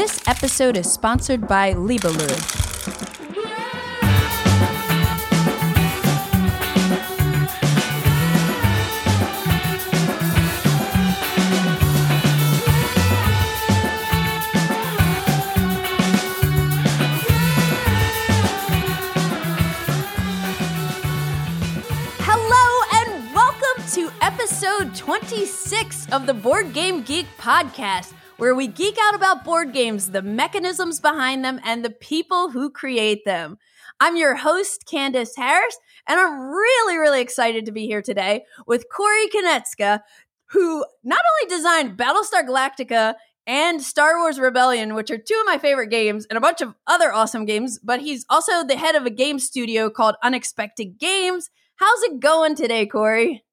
This episode is sponsored by to episode 26 of the Board Game Geek podcast, where we geek out about board games, the mechanisms behind them, and the people who create them. I'm your host, Candice Harris, and I'm really, really excited to be here today with Corey Konieczka, who not only designed Battlestar Galactica and Star Wars Rebellion, which are two of my favorite games, and a bunch of other awesome games, but he's also the head of a game studio called Unexpected Games. How's it going today, Corey?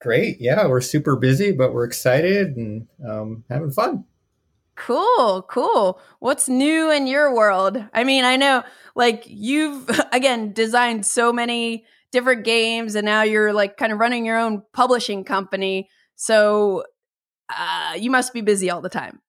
Great. Yeah, we're super busy, but we're excited and um, having fun. Cool, cool. What's new in your world? I mean, I know like you've again designed so many different games and now you're like kind of running your own publishing company. So uh, you must be busy all the time.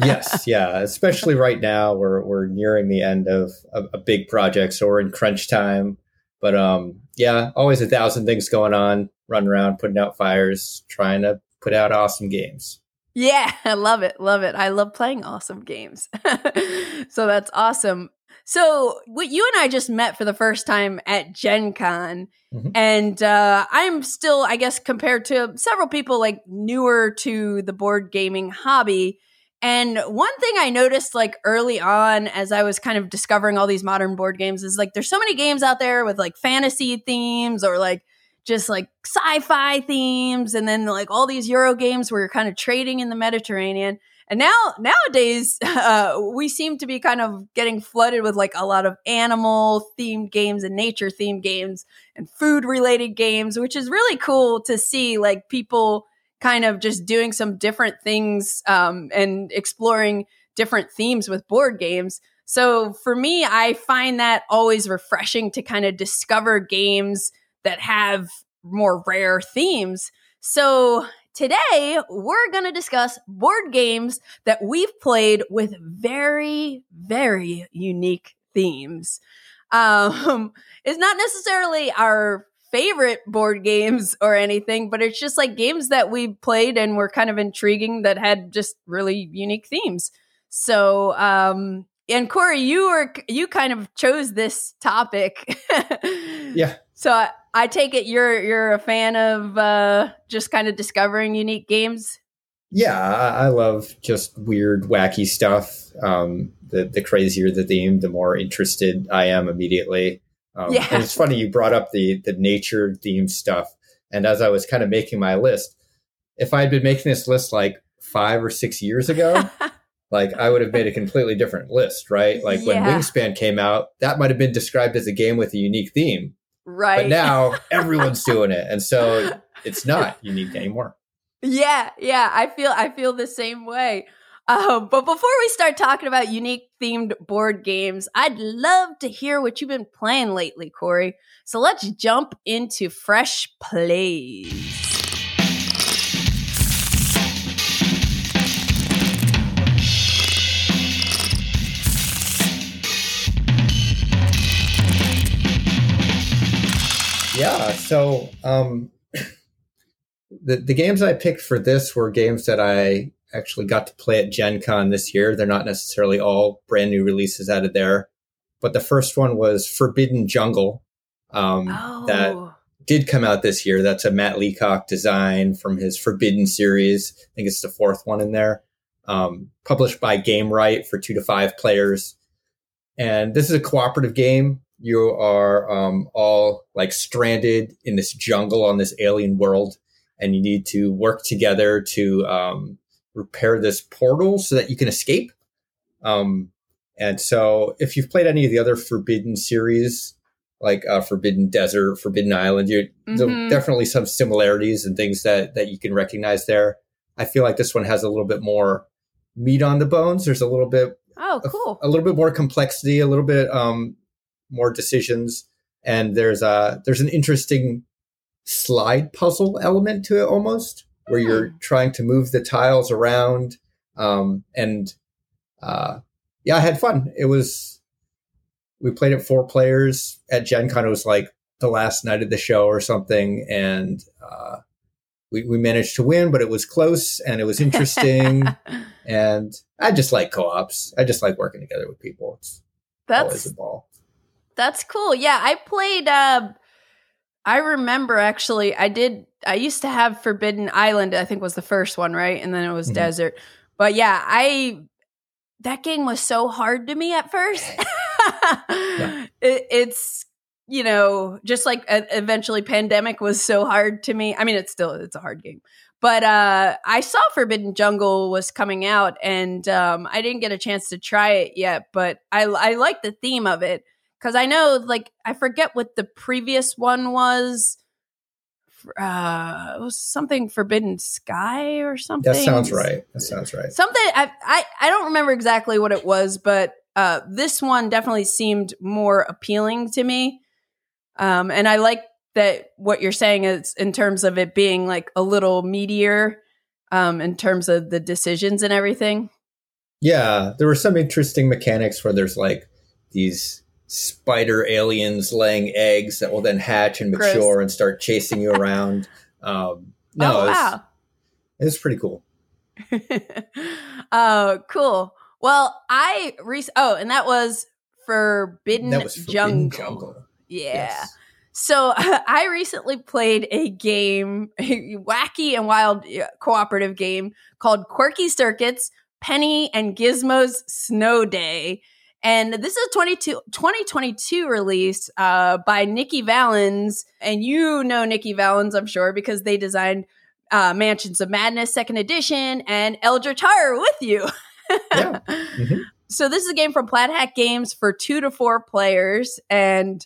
yes, yeah. Especially right now, we're we're nearing the end of a, a big project, so we're in crunch time. But um, yeah, always a thousand things going on, running around, putting out fires, trying to put out awesome games. Yeah, I love it. Love it. I love playing awesome games. so that's awesome. So, what you and I just met for the first time at Gen Con, Mhm. and uh, I'm still, I guess, compared to several people, like newer to the board gaming hobby. And one thing I noticed, like early on, as I was kind of discovering all these modern board games, is like there's so many games out there with like fantasy themes or like just like sci-fi themes and then like all these euro games where you're kind of trading in the mediterranean. And now nowadays uh, we seem to be kind of getting flooded with like a lot of animal themed games and nature themed games and food related games which is really cool to see like people kind of just doing some different things um, and exploring different themes with board games. So for me i find that always refreshing to kind of discover games that have more rare themes. So today we're going to discuss board games that we've played with very, very unique themes. Um, it's not necessarily our favorite board games or anything, but it's just like games that we played and were kind of intriguing that had just really unique themes. So, um, and Corey, you were you kind of chose this topic. Yeah. So I, I take it you're you're a fan of uh, just kind of discovering unique games. Yeah, I, I love just weird, wacky stuff. Um, the the crazier the theme, the more interested I am immediately. Um, Yeah. and it's funny you brought up the the nature theme stuff, and as I was kind of making my list, if I had been making this list like five or six years ago, like I would have made a completely different list, right? Like when Wingspan came out, that might have been described as a game with a unique theme, right. but now everyone's doing it, and so it's not unique anymore. Yeah, yeah, I feel I feel the same way. Um, but before we start talking about unique themed board games, I'd love to hear what you've been playing lately, Corey. So let's jump into fresh plays. Yeah. So um, the the games I picked for this were games that I actually got to play at Gen Con this year. They're not necessarily all brand new releases out of there, but the first one was Forbidden Jungle. Um, That Oh, did come out this year. That's a Matt Leacock design from his Forbidden series. I think it's the fourth one in there. Um, published by Gamewright for two to five players. And this is a cooperative game. You are um, all like stranded in this jungle on this alien world, and you need to work together to um, repair this portal so that you can escape. Um, and so, if you've played any of the other Forbidden series, like uh, Forbidden Desert, Forbidden Island. You Mhm. there definitely some similarities and things that that you can recognize there. I feel like this one has a little bit more meat on the bones. There's a little bit oh, a- cool. a, little bit more complexity, a little bit um, more decisions, and there's a there's an interesting slide puzzle element to it almost, where you're trying to move the tiles around, um, and uh, yeah, I had fun. It was we played it four players at Gen Con. It was like the last night of the show or something, and uh, we we managed to win, but it was close and it was interesting. and I just like co-ops. I just like working together with people. It's That's always a ball. That's cool. Yeah, I played uh I remember actually I did I used to have Forbidden Island, I think was the first one, right? And then it was Mhm. Desert. But yeah, I that game was so hard to me at first. it, it's you know, just like uh, eventually Pandemic was so hard to me. I mean, it's still it's a hard game. But uh I saw Forbidden Jungle was coming out and um I didn't get a chance to try it yet, but I I like the theme of it because I know, like, I forget what the previous one was. Uh, it was something Forbidden Sky or something. That sounds right. That sounds right. Something I I I don't remember exactly what it was, but uh, this one definitely seemed more appealing to me. Um, and I like that what you're saying is in terms of it being like a little meatier, um, in terms of the decisions and everything. Yeah, there were some interesting mechanics where there's like these spider aliens laying eggs that will then hatch and Gross. mature and start chasing you around. Um, no, oh it was, wow. it was pretty cool. oh, cool. Well, I re- oh, and that was Forbidden, that was Forbidden Jungle. Jungle. Yeah. Yes. So I recently played a game, a wacky and wild cooperative game called Quirky Circuits Penny and Gizmo's Snow Day. And this is a 22, 2022 release uh, by Nikki Valens. And you know Nikki Valens, I'm sure, because they designed uh, Mansions of Madness Second Edition and Eldritch Horror with you. Yeah. Mhm. So this is a game from Plaid Hat Games for two to four players, and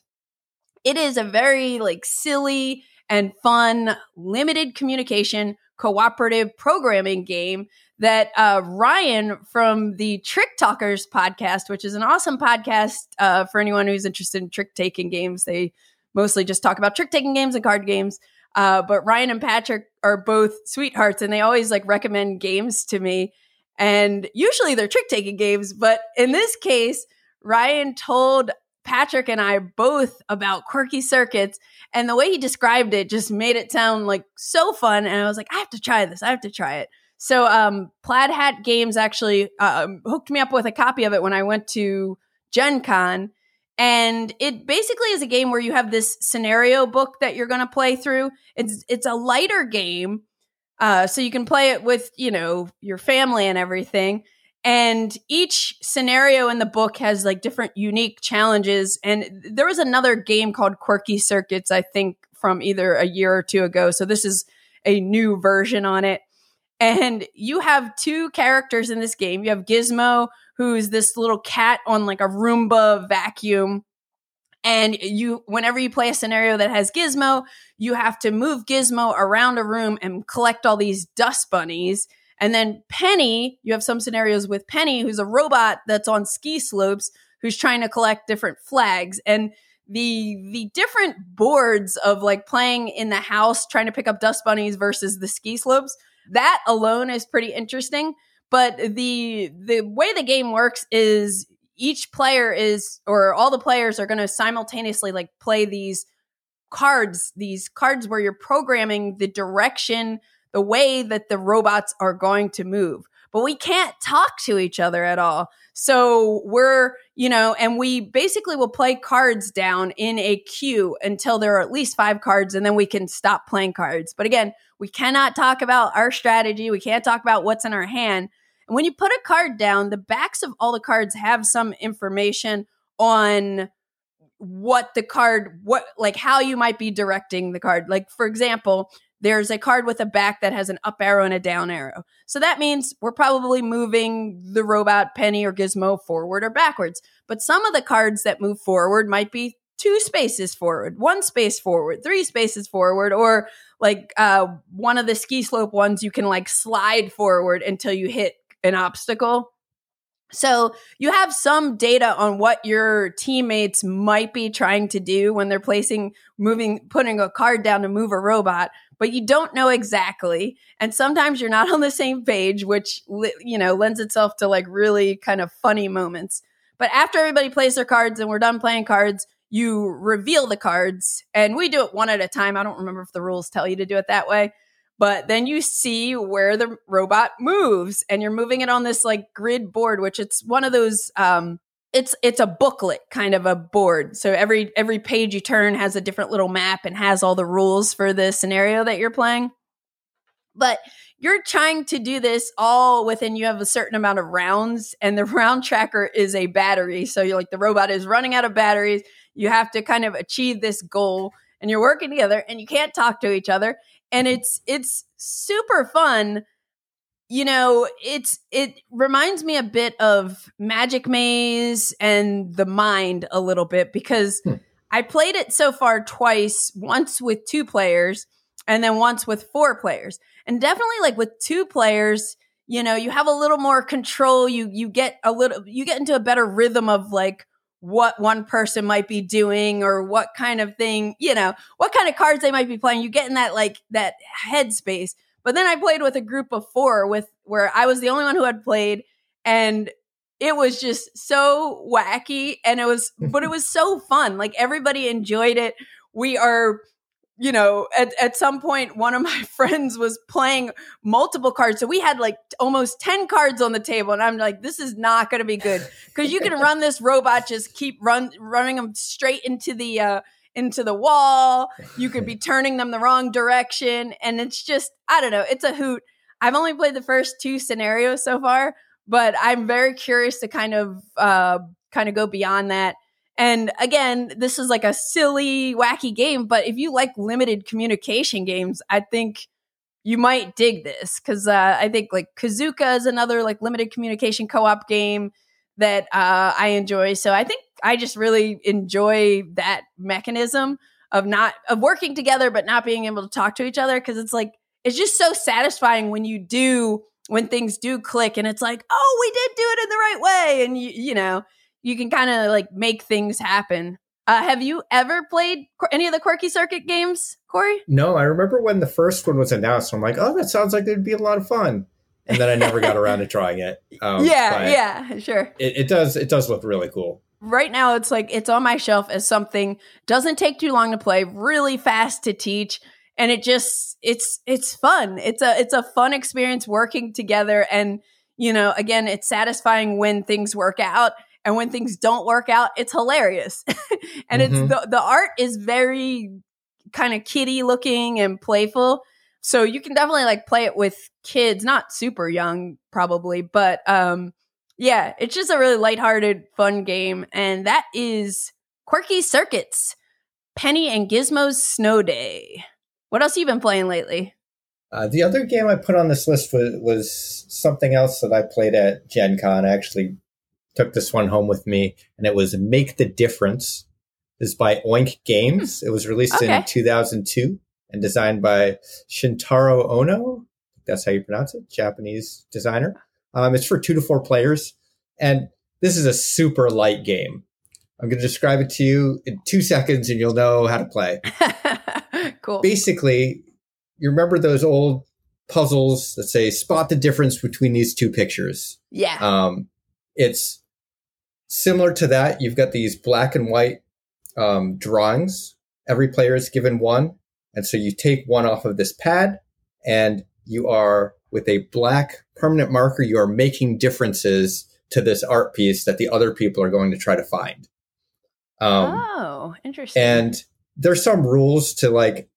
it is a very like silly and fun, limited communication, cooperative programming game that uh, Ryan from the Trick Talkers podcast, which is an awesome podcast uh, for anyone who's interested in trick taking games. They mostly just talk about trick taking games and card games. Uh, but Ryan and Patrick are both sweethearts, and they always like recommend games to me. And usually they're trick taking games, but in this case, Ryan told Patrick and I both about quirky circuits, and the way he described it just made it sound like so fun. And I was like, I have to try this. I have to try it. So, um, Plaid Hat Games actually um, hooked me up with a copy of it when I went to Gen Con. And it basically is a game where you have this scenario book that you're going to play through. It's it's a lighter game, uh, so you can play it with you know your family and everything. And each scenario in the book has like different unique challenges. And there was another game called Quirky Circuits, I think, from either a year or two ago. So this is a new version on it. And you have two characters in this game. You have Gizmo, who's this little cat on like a Roomba vacuum. And you, whenever you play a scenario that has Gizmo, you have to move Gizmo around a room and collect all these dust bunnies. And then Penny, you have some scenarios with Penny, who's a robot that's on ski slopes, who's trying to collect different flags. And the the different boards of like playing in the house, trying to pick up dust bunnies versus the ski slopes, that alone is pretty interesting. But the the way the game works is each player is or all the players are going to simultaneously like play these cards, these cards where you're programming the direction the way that the robots are going to move. But we can't talk to each other at all. So we're, you know, and we basically will play cards down in a queue until there are at least five cards, and then we can stop playing cards. But again, we cannot talk about our strategy. We can't talk about what's in our hand. And when you put a card down, the backs of all the cards have some information on what the card, what, like how you might be directing the card. Like, for example, there's a card with a back that has an up arrow and a down arrow. So that means we're probably moving the robot Penny or Gizmo forward or backwards. But some of the cards that move forward might be two spaces forward, one space forward, three spaces forward, or like uh, one of the ski slope ones, you can like slide forward until you hit an obstacle. So you have some data on what your teammates might be trying to do when they're placing, moving, putting a card down to move a robot, but you don't know exactly. And sometimes you're not on the same page, which, you know, lends itself to like really kind of funny moments. But after everybody plays their cards and we're done playing cards, you reveal the cards and we do it one at a time. I don't remember if the rules tell you to do it that way but then you see where the robot moves and you're moving it on this like grid board which it's one of those um it's it's a booklet kind of a board. So every every page you turn has a different little map and has all the rules for the scenario that you're playing. But you're trying to do this all within you have a certain amount of rounds and the round tracker is a battery. So you're like the robot is running out of batteries. You have to kind of achieve this goal and you're working together and you can't talk to each other and it's it's super fun. You know it's it reminds me a bit of magic maze and the mind a little bit because hmm. i played it so far twice once with two players and then once with four players. And definitely like with two players you know you have a little more control. You you get a little you get into a better rhythm of like what one person might be doing or what kind of thing, you know, what kind of cards they might be playing. You get in that like that headspace. But then I played with a group of four with where I was the only one who had played and it was just so wacky and it was but it was so fun. Like everybody enjoyed it. We are you know, at, at some point, one of my friends was playing multiple cards. So we had like almost 10 cards on the table. And I'm like, this is not going to be good because you can run this robot, just keep run, running them straight into the, uh, into the wall. You could be turning them the wrong direction. And it's just, I don't know, it's a hoot. I've only played the first two scenarios so far, but I'm very curious to kind of, uh, kind of go beyond that and again, this is like a silly, wacky game, but if you like limited communication games, I think you might dig this. Because uh, I think like Kazuka is another like limited communication co-op game that uh, I enjoy. So I think I just really enjoy that mechanism of not of working together but not being able to talk to each other. Because it's like it's just so satisfying when you do when things do click and it's like oh we did do it in the right way. And you you know you can kind of like make things happen. Uh, have you ever played any of the Quirky Circuit games, Corey? No, I remember when the first one was announced. I'm like, oh, that sounds like it'd be a lot of fun, and then I never got around to trying it. Um, yeah, yeah, sure. It, it does. It does look really cool. Right now, it's like it's on my shelf as something doesn't take too long to play, really fast to teach, and it just it's it's fun. It's a it's a fun experience working together, and you know, again, it's satisfying when things work out and when things don't work out, it's hilarious. and mm-hmm. it's the, the art is very kind of kitty looking and playful. So you can definitely like play it with kids, not super young probably, but um yeah, it's just a really lighthearted, fun game. And that is Quirky Circuits, Penny and Gizmo's Snow Day. What else have you been playing lately? Uh, the other game I put on this list was, was something else that I played at Gen Con. I actually took this one home with me, and it was Make the Difference. This is by Oink Games. It was released okay. in 2002 and designed by Shintaro Ono. That's how you pronounce it, Japanese designer. Um, it's for two to four players, and this is a super light game. I'm going to describe it to you in two seconds, and you'll know how to play. cool. Basically, you remember those old puzzles that say spot the difference between these two pictures. Yeah. Um, it's similar to that. You've got these black and white um, drawings. Every player is given one. And so you take one off of this pad and you are with a black permanent marker, you are making differences to this art piece that the other people are going to try to find. Um, oh, interesting. And there's some rules to like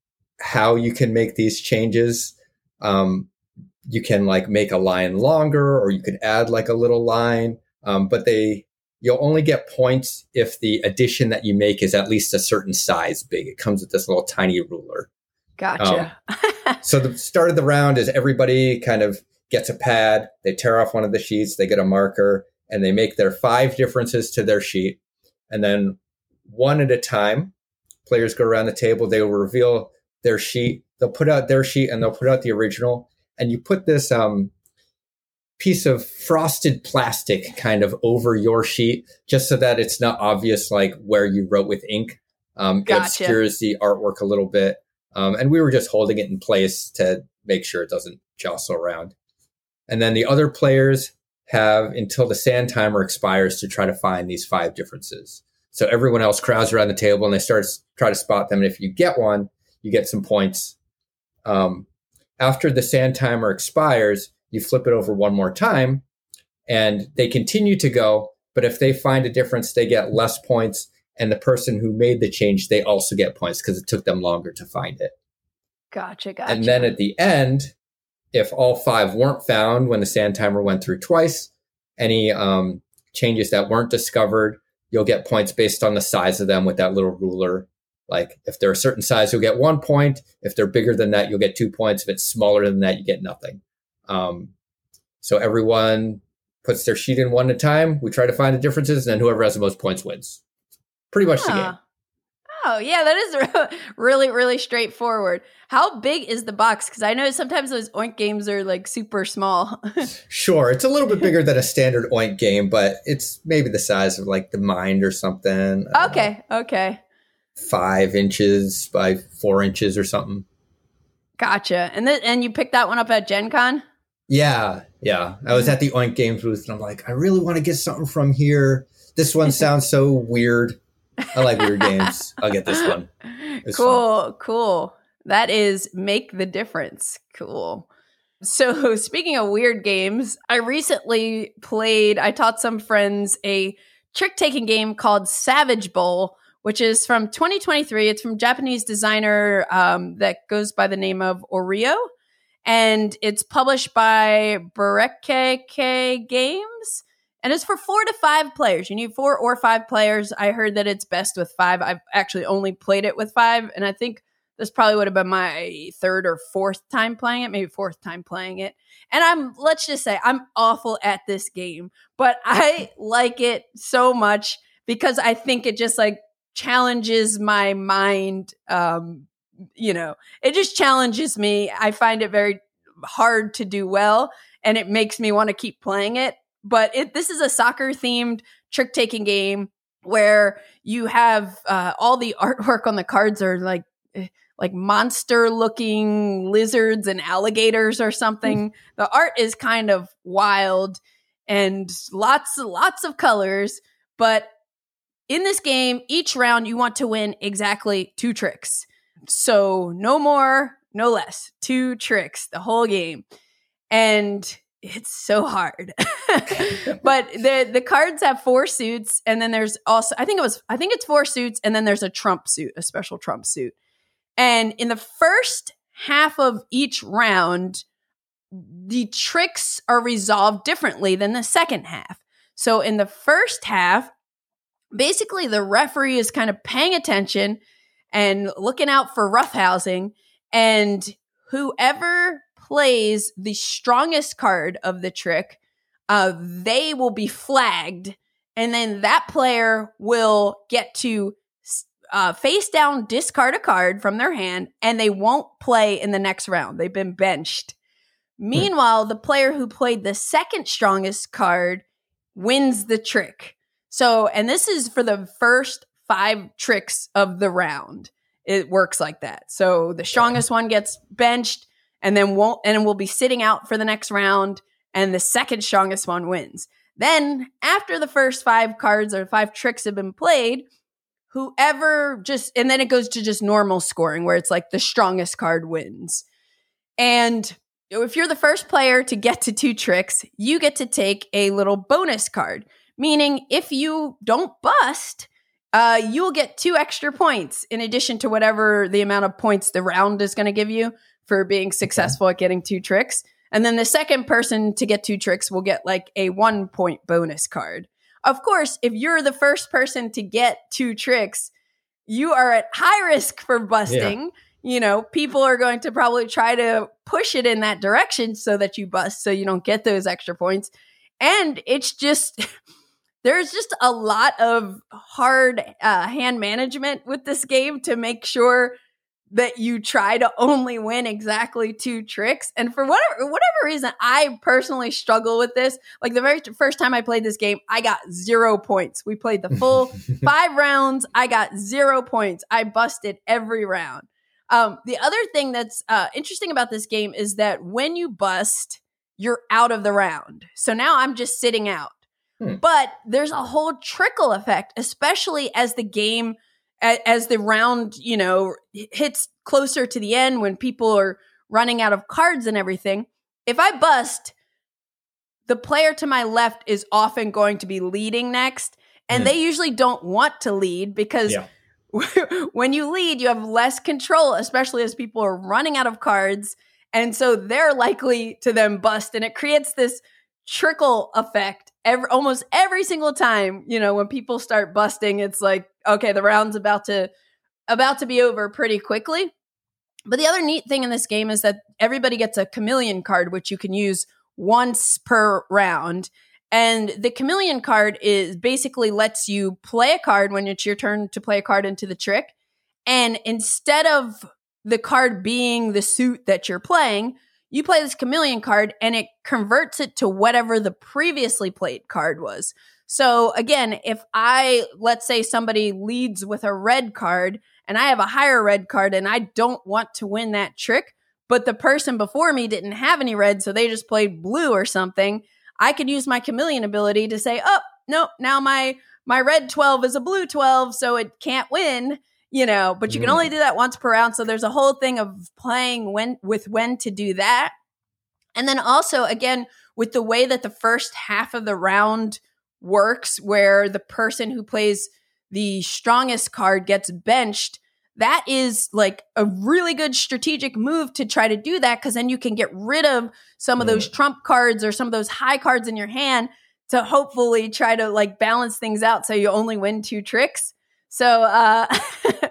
how you can make these changes. Um, you can like make a line longer or you can add like a little line. Um, but they, you'll only get points if the addition that you make is at least a certain size big. It comes with this little tiny ruler. Gotcha. Um, so the start of the round is everybody kind of gets a pad, they tear off one of the sheets, they get a marker, and they make their five differences to their sheet. And then one at a time, players go around the table, they will reveal their sheet, they'll put out their sheet and they'll put out the original. And you put this um, piece of frosted plastic kind of over your sheet, just so that it's not obvious like where you wrote with ink. Um, Gotcha. It obscures the artwork a little bit. Um, and we were just holding it in place to make sure it doesn't jostle around. And then the other players have until the sand timer expires to try to find these five differences. So everyone else crowds around the table and they start to try to spot them. And if you get one, you get some points. Um, after the sand timer expires, you flip it over one more time and they continue to go. But if they find a difference, they get less points. And the person who made the change, they also get points because it took them longer to find it. Gotcha, gotcha. And then at the end, if all five weren't found when the sand timer went through twice, any um, changes that weren't discovered, you'll get points based on the size of them with that little ruler. Like if they're a certain size, you'll get one point. If they're bigger than that, you'll get two points. If it's smaller than that, you get nothing. Um, so everyone puts their sheet in one at a time. We try to find the differences, and then whoever has the most points wins. Pretty much the game. Oh, yeah, that is really, really straightforward. How big is the box? Because I know sometimes those Oink games are like super small. Sure, it's a little bit bigger than a standard Oink game, but it's maybe the size of like the Mind or something. Uh, okay, okay. five inches by four inches or something. Gotcha. And then and you picked that one up at Gen Con? Yeah, yeah. I was at the Oink Games booth and I'm like, I really want to get something from here. This one sounds so weird. I like weird games. I'll get this one. It's cool, cool. That is make the difference. Cool. So, speaking of weird games, I recently played, I taught some friends a trick taking game called Savage Bowl, which is from 2023. It's from Japanese designer um, that goes by the name of Oreo. And it's published by Bereke Games. And it's for four to five players. You need four or five players. I heard that it's best with five. I've actually only played it with five. And I think this probably would have been my third or fourth time playing it, maybe fourth time playing it. And I'm, let's just say, I'm awful at this game, but I like it so much because I think it just like challenges my mind. Um, you know, it just challenges me. I find it very hard to do well and it makes me want to keep playing it. But it, this is a soccer themed trick taking game where you have uh, all the artwork on the cards are like eh, like monster looking lizards and alligators or something. the art is kind of wild and lots lots of colors, but in this game, each round you want to win exactly two tricks. So no more, no less. Two tricks the whole game. And it's so hard. but the the cards have four suits and then there's also I think it was I think it's four suits and then there's a trump suit, a special trump suit. And in the first half of each round, the tricks are resolved differently than the second half. So in the first half, basically the referee is kind of paying attention and looking out for roughhousing and whoever plays the strongest card of the trick uh, they will be flagged and then that player will get to uh, face down discard a card from their hand and they won't play in the next round. They've been benched. Meanwhile the player who played the second strongest card wins the trick. So and this is for the first five tricks of the round. It works like that. So the strongest one gets benched and then won't and will be sitting out for the next round and the second strongest one wins. Then after the first five cards or five tricks have been played whoever just and then it goes to just normal scoring where it's like the strongest card wins. And if you're the first player to get to two tricks you get to take a little bonus card meaning if you don't bust uh, you'll get two extra points in addition to whatever the amount of points the round is going to give you for being successful at getting two tricks. And then the second person to get two tricks will get like a one point bonus card. Of course, if you're the first person to get two tricks, you are at high risk for busting. You know, people are going to probably try to push it in that direction so that you bust so you don't get those extra points. And it's just there's just a lot of hard uh, hand management with this game to make sure that you try to only win exactly two tricks. And for whatever whatever reason, I personally struggle with this. Like the very first time I played this game, I got zero points. We played the full five rounds. I got zero points. I busted every round. Um, the other thing that's uh, interesting about this game is that when you bust, you're out of the round. So now I'm just sitting out. Hmm. But there's a whole trickle effect, especially as the game as the round, you know, hits closer to the end when people are running out of cards and everything, if I bust, the player to my left is often going to be leading next. And mm. they usually don't want to lead because yeah. when you lead, you have less control, especially as people are running out of cards. And so they're likely to then bust. And it creates this trickle effect every almost every single time, you know, when people start busting, it's like, okay, the round's about to about to be over pretty quickly. But the other neat thing in this game is that everybody gets a chameleon card, which you can use once per round. And the chameleon card is basically lets you play a card when it's your turn to play a card into the trick. And instead of the card being the suit that you're playing, you play this chameleon card and it converts it to whatever the previously played card was. So again, if I, let's say somebody leads with a red card and I have a higher red card and I don't want to win that trick, but the person before me didn't have any red, so they just played blue or something, I could use my chameleon ability to say, oh, no, now my, my red 12 is a blue 12, so it can't win you know, but you can only mm. do that once per round. So there's a whole thing of playing when with when to do that. And then also again with the way that the first half of the round works where the person who plays the strongest card gets benched, that is like a really good strategic move to try to do that because then you can get rid of some of those trump cards or some of those high cards in your hand to hopefully try to like balance things out so you only win two tricks. So uh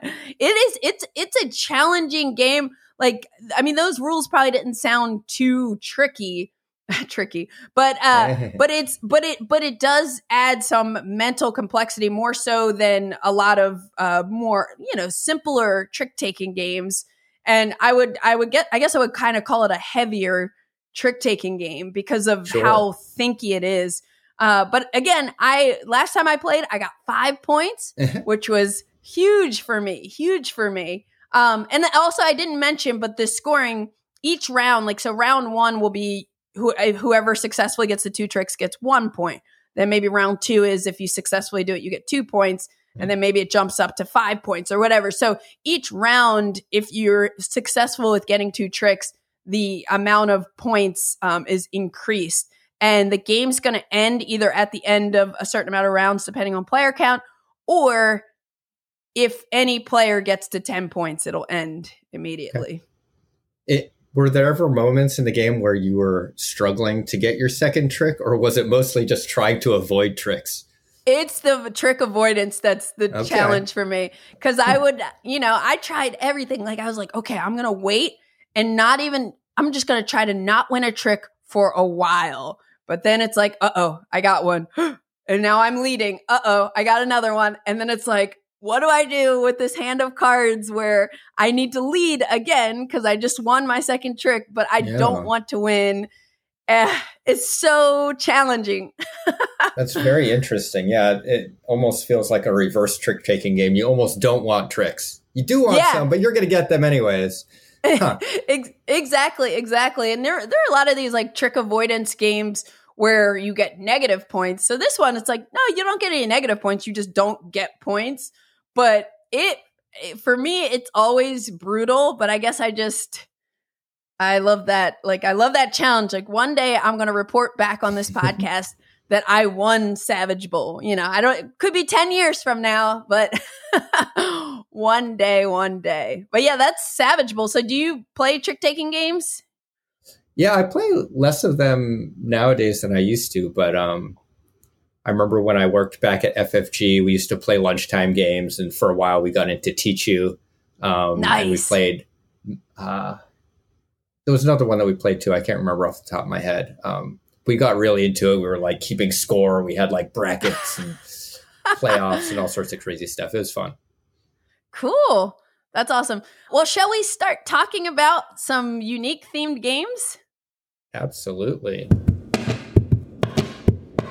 it is it's it's a challenging game. Like I mean those rules probably didn't sound too tricky tricky but uh but it's but it but it does add some mental complexity more so than a lot of uh more you know simpler trick taking games and i would i would get i guess i would kind of call it a heavier trick taking game because of sure. how thinky it is uh, but again, I last time I played, I got five points, which was huge for me, huge for me. Um, and also I didn't mention, but the scoring each round, like so, round one will be who, uh, whoever successfully gets the two tricks gets one point. Then maybe round two is if you successfully do it, you get two points. And then maybe it jumps up to five points or whatever. So each round, if you're successful with getting two tricks, the amount of points um, is increased and the game's going to end either at the end of a certain amount of rounds depending on player count or if any player gets to 10 points it'll end immediately it, were there ever moments in the game where you were struggling to get your second trick or was it mostly just trying to avoid tricks it's the trick avoidance that's the okay. challenge for me because i would you know i tried everything like i was like okay i'm gonna wait and not even i'm just gonna try to not win a trick for a while but then it's like, uh oh, I got one. and now I'm leading. Uh oh, I got another one. And then it's like, what do I do with this hand of cards where I need to lead again because I just won my second trick, but I yeah. don't want to win? Eh, it's so challenging. That's very interesting. Yeah, it almost feels like a reverse trick taking game. You almost don't want tricks. You do want yeah. some, but you're going to get them anyways. Huh. exactly, exactly. And there, there are a lot of these like trick avoidance games where you get negative points. So this one, it's like, no, you don't get any negative points. You just don't get points. But it, it for me, it's always brutal. But I guess I just, I love that. Like, I love that challenge. Like, one day I'm going to report back on this podcast that I won Savage Bowl. You know, I don't, it could be 10 years from now, but one day, one day. But yeah, that's Savage Bowl. So do you play trick taking games? Yeah, I play less of them nowadays than I used to, but um, I remember when I worked back at FFG, we used to play lunchtime games, and for a while we got into Tichu. Um, nice. And we played. Uh, there was another one that we played too. I can't remember off the top of my head. Um, we got really into it. We were like keeping score. We had like brackets and playoffs and all sorts of crazy stuff. It was fun. Cool. That's awesome. Well, shall we start talking about some unique themed games? Absolutely.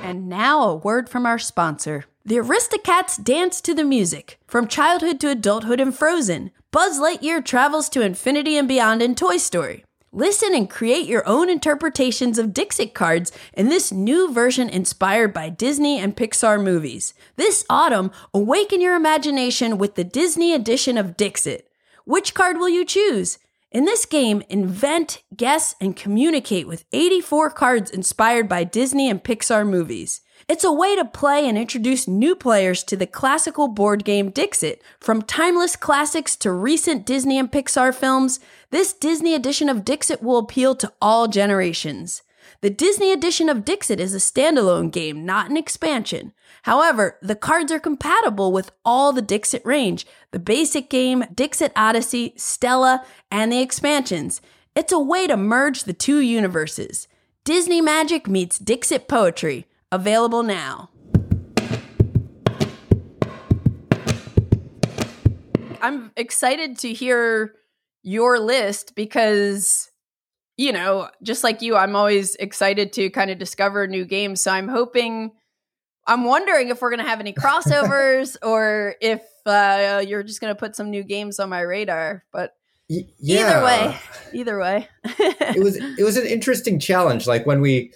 And now a word from our sponsor. The Aristocats dance to the music. From childhood to adulthood in Frozen, Buzz Lightyear travels to infinity and beyond in Toy Story. Listen and create your own interpretations of Dixit cards in this new version inspired by Disney and Pixar movies. This autumn, awaken your imagination with the Disney edition of Dixit. Which card will you choose? In this game, invent, guess, and communicate with 84 cards inspired by Disney and Pixar movies. It's a way to play and introduce new players to the classical board game Dixit. From timeless classics to recent Disney and Pixar films, this Disney edition of Dixit will appeal to all generations. The Disney edition of Dixit is a standalone game, not an expansion. However, the cards are compatible with all the Dixit range the basic game, Dixit Odyssey, Stella, and the expansions. It's a way to merge the two universes. Disney Magic meets Dixit Poetry, available now. I'm excited to hear your list because you know, just like you, I'm always excited to kind of discover new games. So I'm hoping, I'm wondering if we're going to have any crossovers or if uh, you're just going to put some new games on my radar. But Y- yeah. either way, either way, it was it was an interesting challenge. Like when we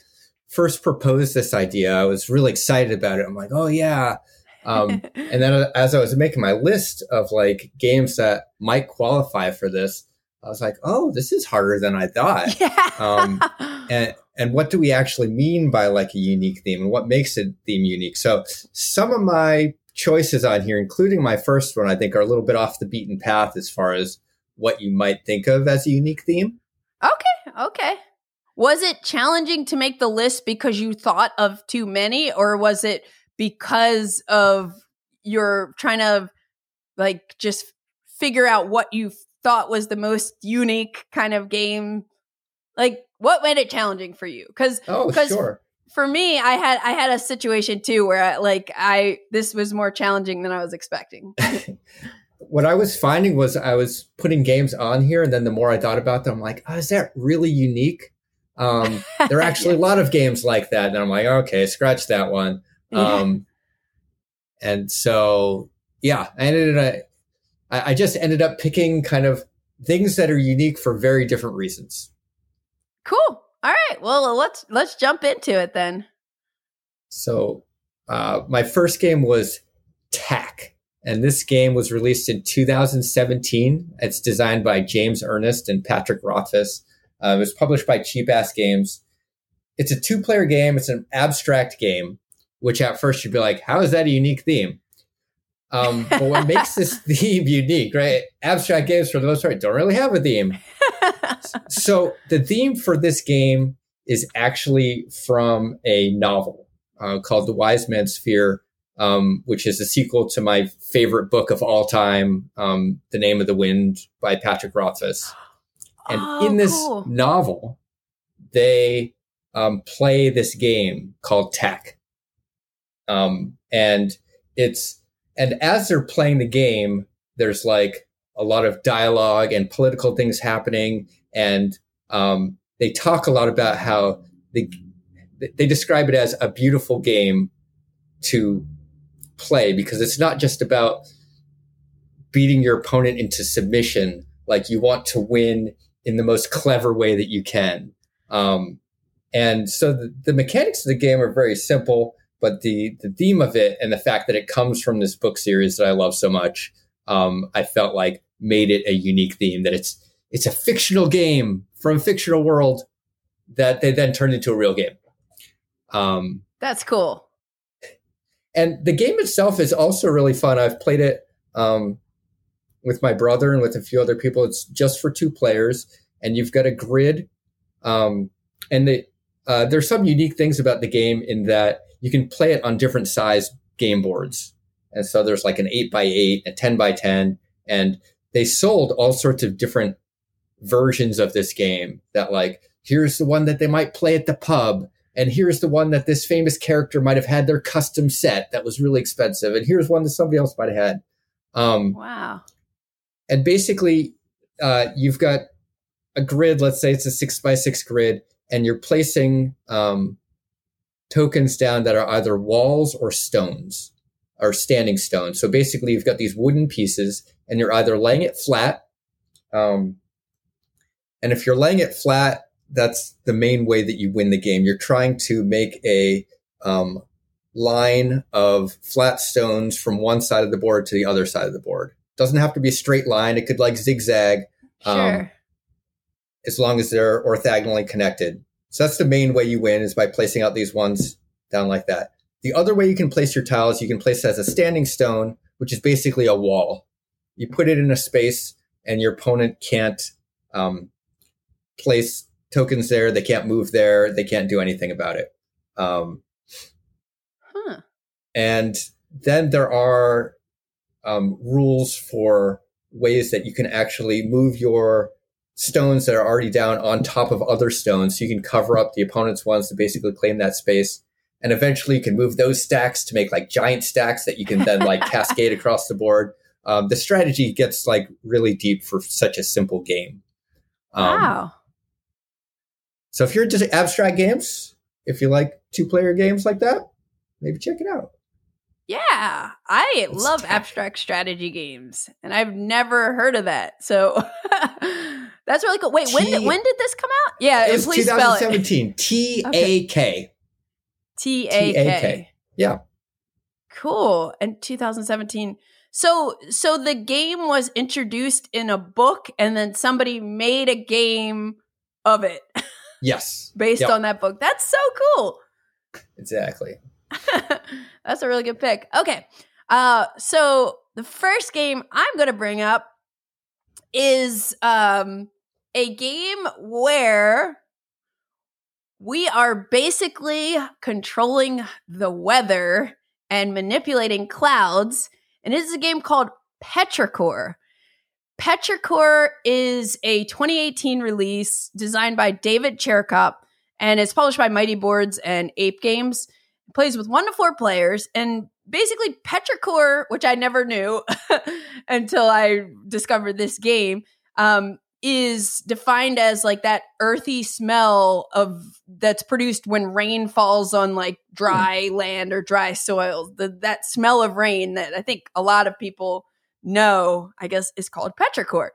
first proposed this idea, I was really excited about it. I'm like, oh yeah. Um, and then as I was making my list of like games that might qualify for this, I was like, oh, this is harder than I thought. yeah. Um, and and what do we actually mean by like a unique theme and what makes a theme unique? So some of my choices on here, including my first one, I think are a little bit off the beaten path as far as what you might think of as a unique theme. okay, okay. Was it challenging to make the list because you thought of too many, or was it because of you're trying to like just figure out what you thought was the most unique kind of game? Like, what made it challenging for you? Because Oh, sure. for me, I had I had a situation too where I, like I this was more challenging than I was expecting. what I was finding was I was putting games on here, and then the more I thought about them, I'm like, oh, is that really unique? Um, there are actually a lot of games like that, and I'm like, okay, scratch that one. Yeah. Um, and so, yeah, I ended up, I, I just ended up picking kind of things that are unique for very different reasons. Cool. All right. Well, let's let's jump into it then. So, uh, my first game was Tak, and this game was released in 2017. It's designed by James Ernest and Patrick Rothfuss. Uh, it was published by Cheapass Games. It's a two player game, it's an abstract game, which at first you'd be like, how is that a unique theme? Um, but what makes this theme unique, right? Abstract games, for the most part, don't really have a theme. So the theme for this game is actually from a novel uh, called The Wise Man's Fear, um, which is a sequel to my favorite book of all time, um, The Name of the Wind by Patrick Rothfuss. And Oh, in this cool. novel, they um, play this game called Tak. Um, and it's, and as they're playing the game, there's like a lot of dialogue and political things happening. And um, they talk a lot about how they, they describe it as a beautiful game to play because it's not just about beating your opponent into submission. Like you want to win in the most clever way that you can. Um, and so the, the mechanics of the game are very simple, but the, the theme of it and the fact that it comes from this book series that I love so much, um, I felt like made it a unique theme that it's, it's a fictional game from a fictional world that they then turned into a real game. Um, That's cool. and the game itself is also really fun. I've played it um, with my brother and with a few other people. It's just for two players, and you've got a grid. Um, and the, uh, there's some unique things about the game in that you can play it on different size game boards. And so there's like an eight by eight, a 10 by 10, and they sold all sorts of different versions of this game that like, here's the one that they might play at the pub and here's the one that this famous character might have had their custom set that was really expensive and here's one that somebody else might have had um, Wow. and basically, uh, you've got a grid. Let's say it's a six by six grid, and you're placing um, tokens down that are either walls or stones or standing stones. So basically, you've got these wooden pieces, and you're either laying it flat. Um, and if you're laying it flat, that's the main way that you win the game. You're trying to make a um, line of flat stones from one side of the board to the other side of the board. Doesn't have to be a straight line. It could like zigzag. Um, sure. as long as they're orthogonally connected. So that's the main way you win is by placing out these ones down like that. The other way you can place your tiles, you can place it as a standing stone, which is basically a wall. You put it in a space and your opponent can't um, place tokens there. They can't move there. They can't do anything about it. Um, huh. And then there are um, rules for ways that you can actually move your stones that are already down on top of other stones. So you can cover up the opponent's ones to basically claim that space. And eventually you can move those stacks to make like giant stacks that you can then like cascade across the board. Um, the strategy gets like really deep for such a simple game. Um, wow. So if you're into abstract games, if you like two player games like that, maybe check it out. Yeah, I it's love abstract strategy games, and I've never heard of that. So that's really cool. Wait, T- when did, when did this come out? Yeah, it was please 2017. T A K. T A K. Yeah. Cool. And 2017. So so the game was introduced in a book, and then somebody made a game of it. Yes. Based yep. on that book. That's so cool. Exactly. That's a really good pick. Okay. Uh so the first game I'm going to bring up is um a game where we are basically controlling the weather and manipulating clouds and it is a game called Petrichor. Petrichor is a 2018 release designed by David Chaircop and it's published by Mighty Boards and Ape Games. It plays with one to four players and basically Petrichor, which I never knew until I discovered this game, um, is defined as like that earthy smell of that's produced when rain falls on like dry mm. land or dry soil. The, that smell of rain that I think a lot of people know, I guess is called Petrichor.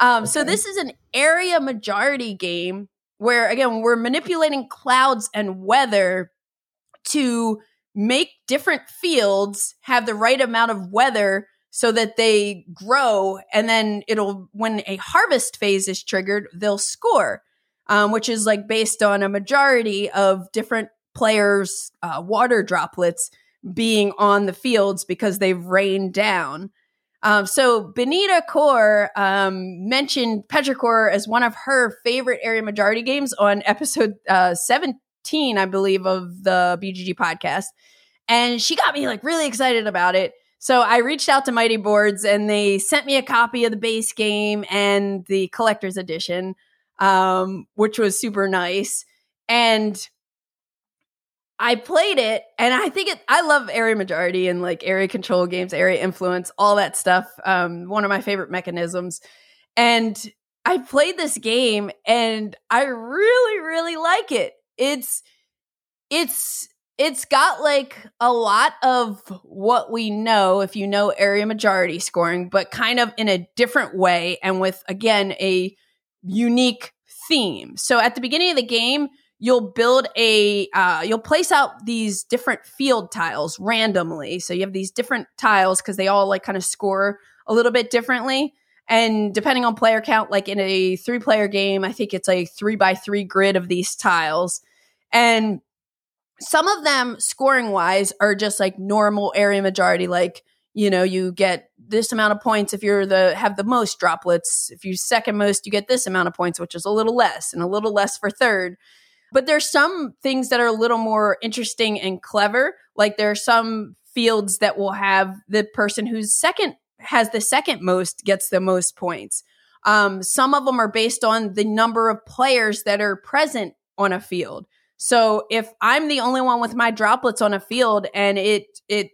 Um, okay. So this is an area majority game where, again, we're manipulating clouds and weather to make different fields have the right amount of weather so that they grow and then it'll when a harvest phase is triggered they'll score um, which is like based on a majority of different players uh, water droplets being on the fields because they've rained down um, so Benita Core um, mentioned Petrichor as one of her favorite area majority games on episode uh, 17, I believe, of the BGG podcast. And she got me like really excited about it. So I reached out to Mighty Boards and they sent me a copy of the base game and the collector's edition, um, which was super nice. And I played it and I think it I love area majority and like area control games, area influence, all that stuff. Um one of my favorite mechanisms. And I played this game and I really really like it. It's it's it's got like a lot of what we know if you know area majority scoring, but kind of in a different way and with again a unique theme. So at the beginning of the game, you'll build a uh, you'll place out these different field tiles randomly. So you have these different tiles because they all like kind of score a little bit differently. And depending on player count like in a three player game i think it's a three by three grid of these tiles. And some of them scoring wise are just like normal area majority like you know you get this amount of points if you're the have the most droplets if you second most you get this amount of points which is a little less and a little less for third but there's some things that are a little more interesting and clever. Like there are some fields that will have the person who's second has the second most gets the most points. Um, some of them are based on the number of players that are present on a field. So if I'm the only one with my droplets on a field and it it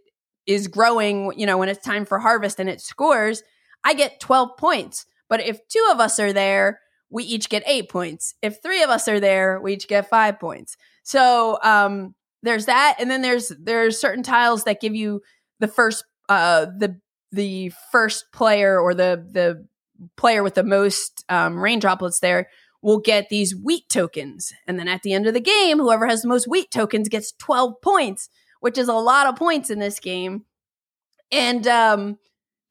is growing, you know, when it's time for harvest and it scores, I get 12 points. But if two of us are there, we each get eight points. If three of us are there, we each get five points. So um, there's that, and then there's there's certain tiles that give you the first uh, the the first player or the the player with the most um, rain droplets there will get these wheat tokens, and then at the end of the game, whoever has the most wheat tokens gets 12 points, which is a lot of points in this game. And um,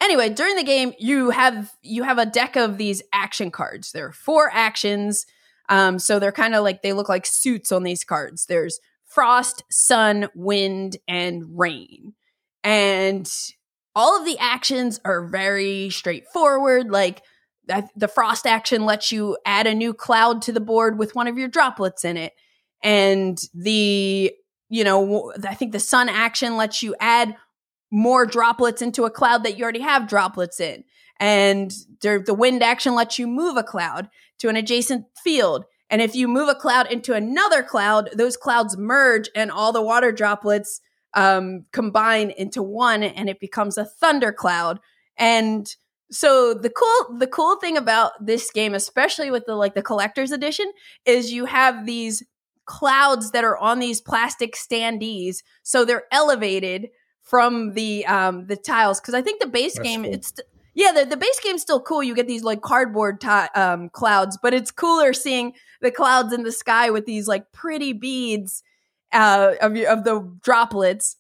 anyway, during the game, you have you have a deck of these action cards. There are four actions. Um, so they're kind of like they look like suits on these cards. There's frost, sun, wind, and rain. And all of the actions are very straightforward. Like the frost action lets you add a new cloud to the board with one of your droplets in it. And the, you know, I think the sun action lets you add more droplets into a cloud that you already have droplets in. And the wind action lets you move a cloud to an adjacent field. And if you move a cloud into another cloud, those clouds merge and all the water droplets um, combine into one and it becomes a thunder cloud. And so the cool the cool thing about this game, especially with the like the collector's edition, is you have these clouds that are on these plastic standees. So they're elevated from the um the tiles because I think the base That's game cool. it's yeah the, the base game's still cool. You get these like cardboard um clouds, but it's cooler seeing the clouds in the sky with these like pretty beads uh of of the droplets.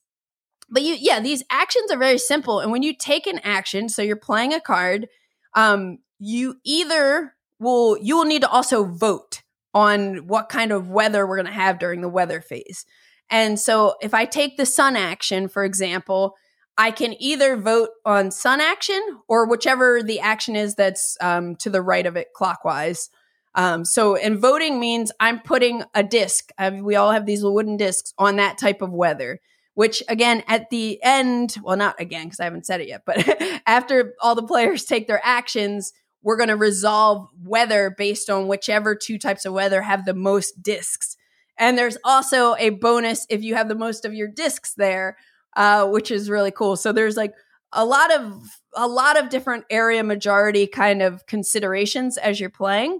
But you yeah, these actions are very simple and when you take an action, so you're playing a card, um you either will you will need to also vote on what kind of weather we're going to have during the weather phase. And so if I take the sun action, for example, I can either vote on sun action or whichever the action is that's um, to the right of it clockwise. Um, so, and voting means I'm putting a disc. Uh, we all have these little wooden discs on that type of weather, which again, at the end, well, not again, because I haven't said it yet, but after all the players take their actions, we're going to resolve weather based on whichever two types of weather have the most discs. And there's also a bonus if you have the most of your discs there, uh, which is really cool. So there's like a lot of a lot of different area majority kind of considerations as you're playing.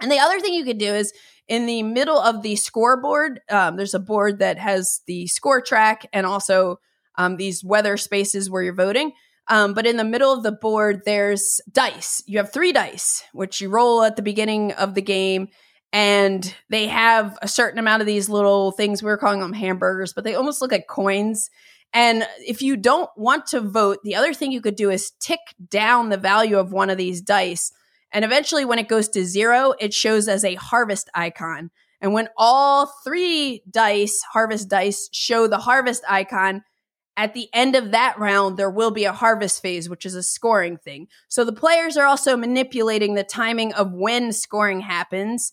And the other thing you could do is in the middle of the scoreboard, um, there's a board that has the score track and also um, these weather spaces where you're voting. Um, but in the middle of the board, there's dice. You have three dice, which you roll at the beginning of the game and they have a certain amount of these little things we are calling them hamburgers but they almost look like coins and if you don't want to vote the other thing you could do is tick down the value of one of these dice and eventually when it goes to zero it shows as a harvest icon and when all three dice harvest dice show the harvest icon at the end of that round, there will be a harvest phase, which is a scoring thing. So the players are also manipulating the timing of when scoring happens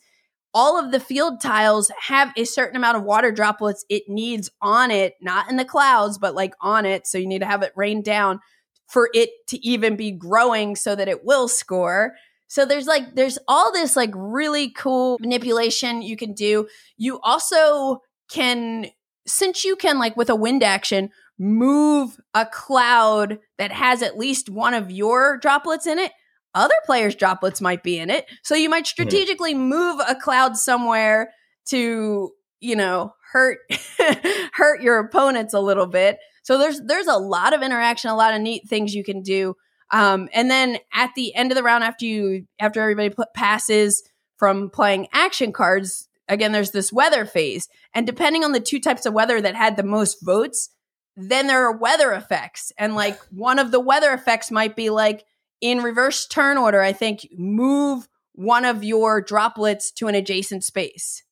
all of the field tiles have a certain amount of water droplets it needs on it, not in the clouds, but like on it. So you need to have it rain down for it to even be growing so that it will score. So there's like there's all this like really cool manipulation you can do. You also can since you can like with a wind action move a cloud that has at least one of your droplets in it other players' droplets might be in it. So you might hmm. strategically mm. move a cloud somewhere to, you know, hurt hurt your opponents a little bit. So there's there's a lot of interaction, a lot of neat things you can do. Um, and then at the end of the round, after you after everybody put passes from playing action cards, again there's this weather phase, and depending on the two types of weather that had the most votes, then there are weather effects, and like one of the weather effects might be like in reverse turn order, I think move one of your droplets to an adjacent space,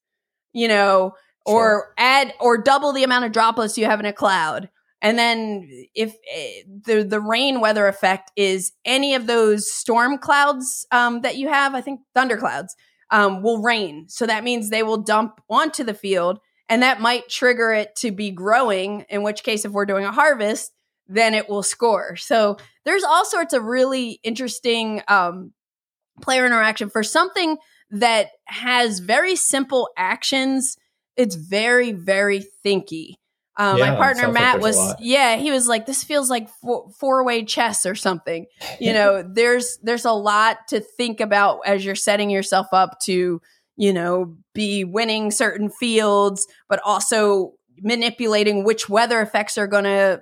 you know, sure. or add or double the amount of droplets you have in a cloud. And then if eh, the the rain weather effect is any of those storm clouds um, that you have, I think thunder clouds um, will rain. So that means they will dump onto the field, and that might trigger it to be growing. In which case, if we're doing a harvest, then it will score. So there's all sorts of really interesting um, player interaction for something that has very simple actions. It's very, very thinky. Um, Yeah, my partner sounds like Matt was, yeah, he was like, this feels like four way chess or something. You know, there's there's a lot to think about as you're setting yourself up to, you know, be winning certain fields, but also manipulating which weather effects are going to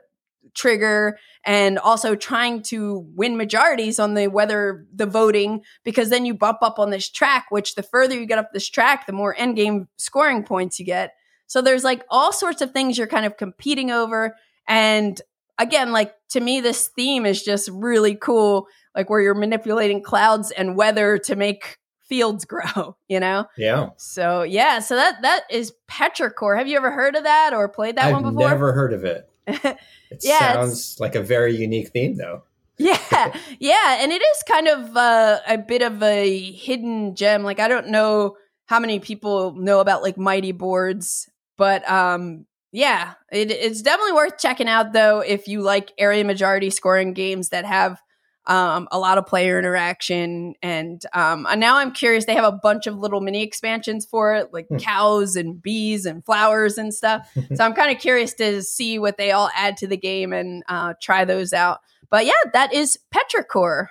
trigger and also trying to win majorities on the weather the voting because then you bump up on this track which the further you get up this track the more end game scoring points you get so there's like all sorts of things you're kind of competing over and again like to me this theme is just really cool like where you're manipulating clouds and weather to make fields grow you know Yeah. so yeah so that that is petrichor have you ever heard of that or played that I've one before never heard of it. It Yeah, sounds like a very unique theme, though. Yeah, yeah, and it is kind of uh, a bit of a hidden gem. Like I don't know how many people know about like mighty boards, but um, yeah, it, it's definitely worth checking out though if you like area majority scoring games that have um, a lot of player interaction. And um, and now I'm curious. They have a bunch of little mini expansions for it, like Hmm. cows and bees and flowers and stuff. so I'm kind of curious to see what they all add to the game and uh, try those out. But yeah, that is Petrichor.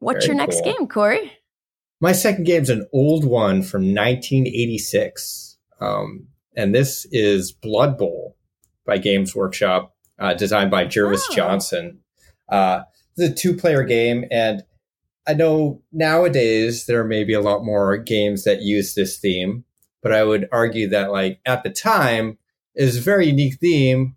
What's Very your next cool. game, Corey? My second game is an old one from 1986. Um, and this is Blood Bowl by Games Workshop, uh, designed by Jervis Oh. Johnson. Uh, it's a two player game. And I know nowadays there may be a lot more games that use this theme, but I would argue that, like, at the time, it was a very unique theme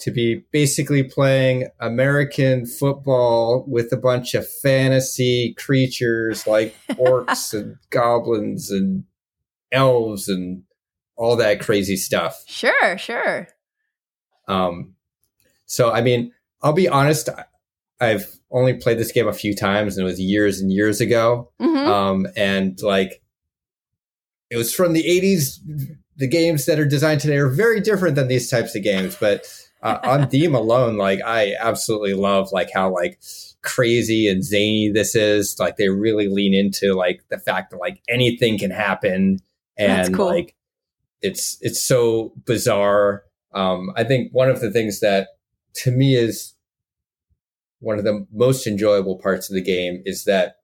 to be basically playing American football with a bunch of fantasy creatures like orcs and goblins and elves and all that crazy stuff. Sure, sure. Um, so, I mean, I'll be honest, I've only played this game a few times and it was years and years ago. hmm Um, and like, it was from the 80s. The games that are designed today are very different than these types of games, but uh, on theme alone, like I absolutely love like how like crazy and zany this is. Like they really lean into like the fact that like anything can happen, That's and cool. like it's it's so bizarre. Um, I think one of the things that to me is one of the most enjoyable parts of the game is that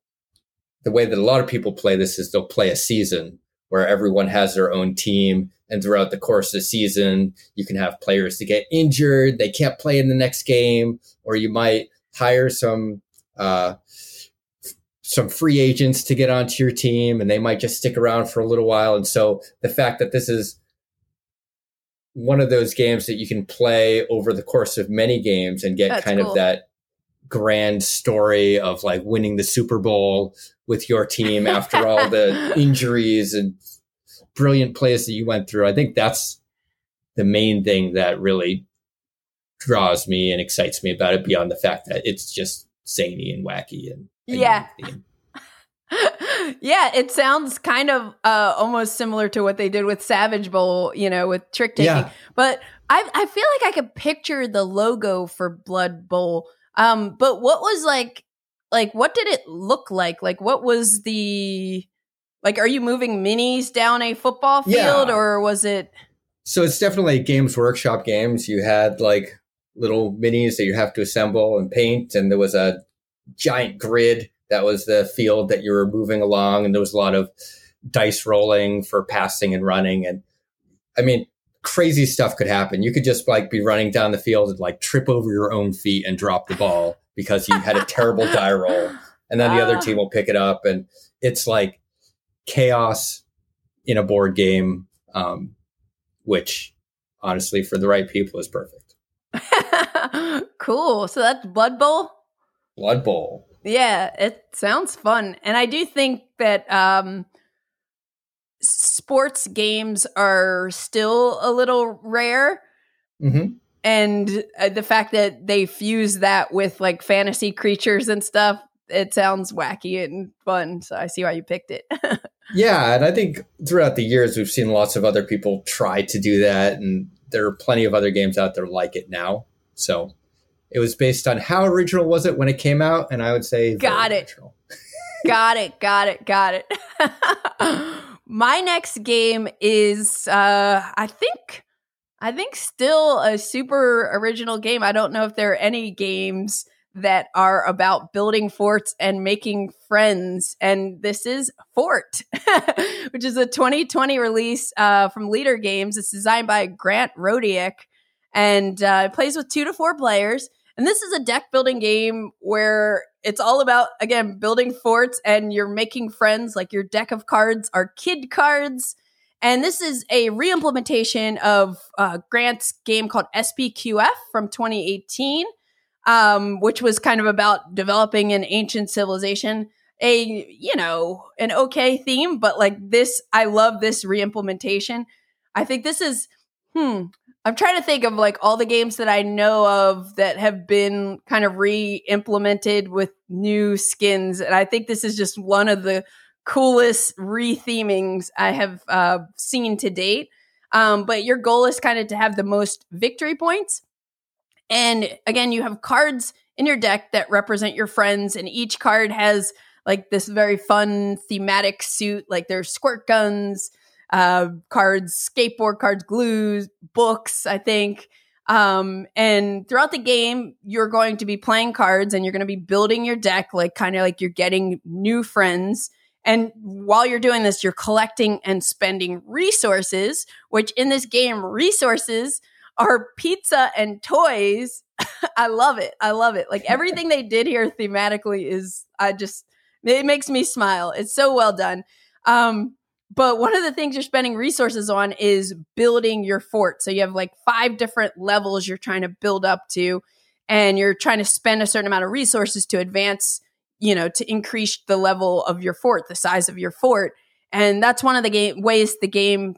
the way that a lot of people play this is they'll play a season where everyone has their own team and throughout the course of the season you can have players to get injured they can't play in the next game or you might hire some uh, some free agents to get onto your team and they might just stick around for a little while and so the fact that this is one of those games that you can play over the course of many games and get That's kind cool. of that grand story of like winning the Super Bowl with your team after all the injuries and brilliant plays that you went through. I think that's the main thing that really draws me and excites me about it beyond the fact that it's just zany and wacky and Yeah. yeah, it sounds kind of uh, almost similar to what they did with Savage Bowl, you know, with trick taking. Yeah. But I, I feel like I could picture the logo for Blood Bowl. Um, but what was like, like what did it look like? Like, what was the, like, are you moving minis down a football field, Yeah. or was it? So it's definitely Games Workshop games. You had like little minis that you have to assemble and paint, and there was a giant grid that was the field that you were moving along, and there was a lot of dice rolling for passing and running. And I mean, crazy stuff could happen. You could just like be running down the field and like trip over your own feet and drop the ball because you had a terrible die roll, and then the other Ah. team will pick it up, and it's like chaos in a board game. Um, which honestly for the right people is perfect. cool. So that's Blood Bowl. Blood Bowl. Yeah, it sounds fun. And I do think that um sports games are still a little rare Mm-hmm. and uh, the fact that they fuse that with like fantasy creatures and stuff, it sounds wacky and fun. So I see why you picked it. Yeah, and I think throughout the years we've seen lots of other people try to do that, and there are plenty of other games out there like it now. So it was based on how original was it when it came out, and I would say Got it. got it, got it, got it. My next game is uh I think I think still a super original game. I don't know if there are any games that are about building forts and making friends. And this is Fort, which is a 2020 release uh, from Leder Games. It's designed by Grant Rodiak and uh, it plays with two to four players. And this is a deck building game where it's all about, again, building forts and you're making friends. Like your deck of cards are kid cards. And this is a reimplementation of uh, Grant's game called SPQF from 2018 um, which was kind of about developing an ancient civilization. A you know an okay theme, but like this, I love this reimplementation. I think this is hmm. I'm trying to think of like all the games that I know of that have been kind of re-implemented with new skins, and I think this is just one of the coolest re-themings I have uh, seen to date. Um, but your goal is kind of to have the most victory points and again, you have cards in your deck that represent your friends, and each card has like this very fun thematic suit. Like there's squirt guns, uh, cards, skateboard cards, glues, books, I think. Um, and throughout the game, you're going to be playing cards and you're going to be building your deck, like kind of like you're getting new friends. And while you're doing this, you're collecting and spending resources, which in this game, resources are pizza and toys. I love it. I love it. Like everything they did here thematically is I just it makes me smile. It's so well done. Um but one of the things you're spending resources on is building your fort. So you have like five different levels you're trying to build up to and you're trying to spend a certain amount of resources to advance, you know, to increase the level of your fort, the size of your fort. And that's one of the game ways the game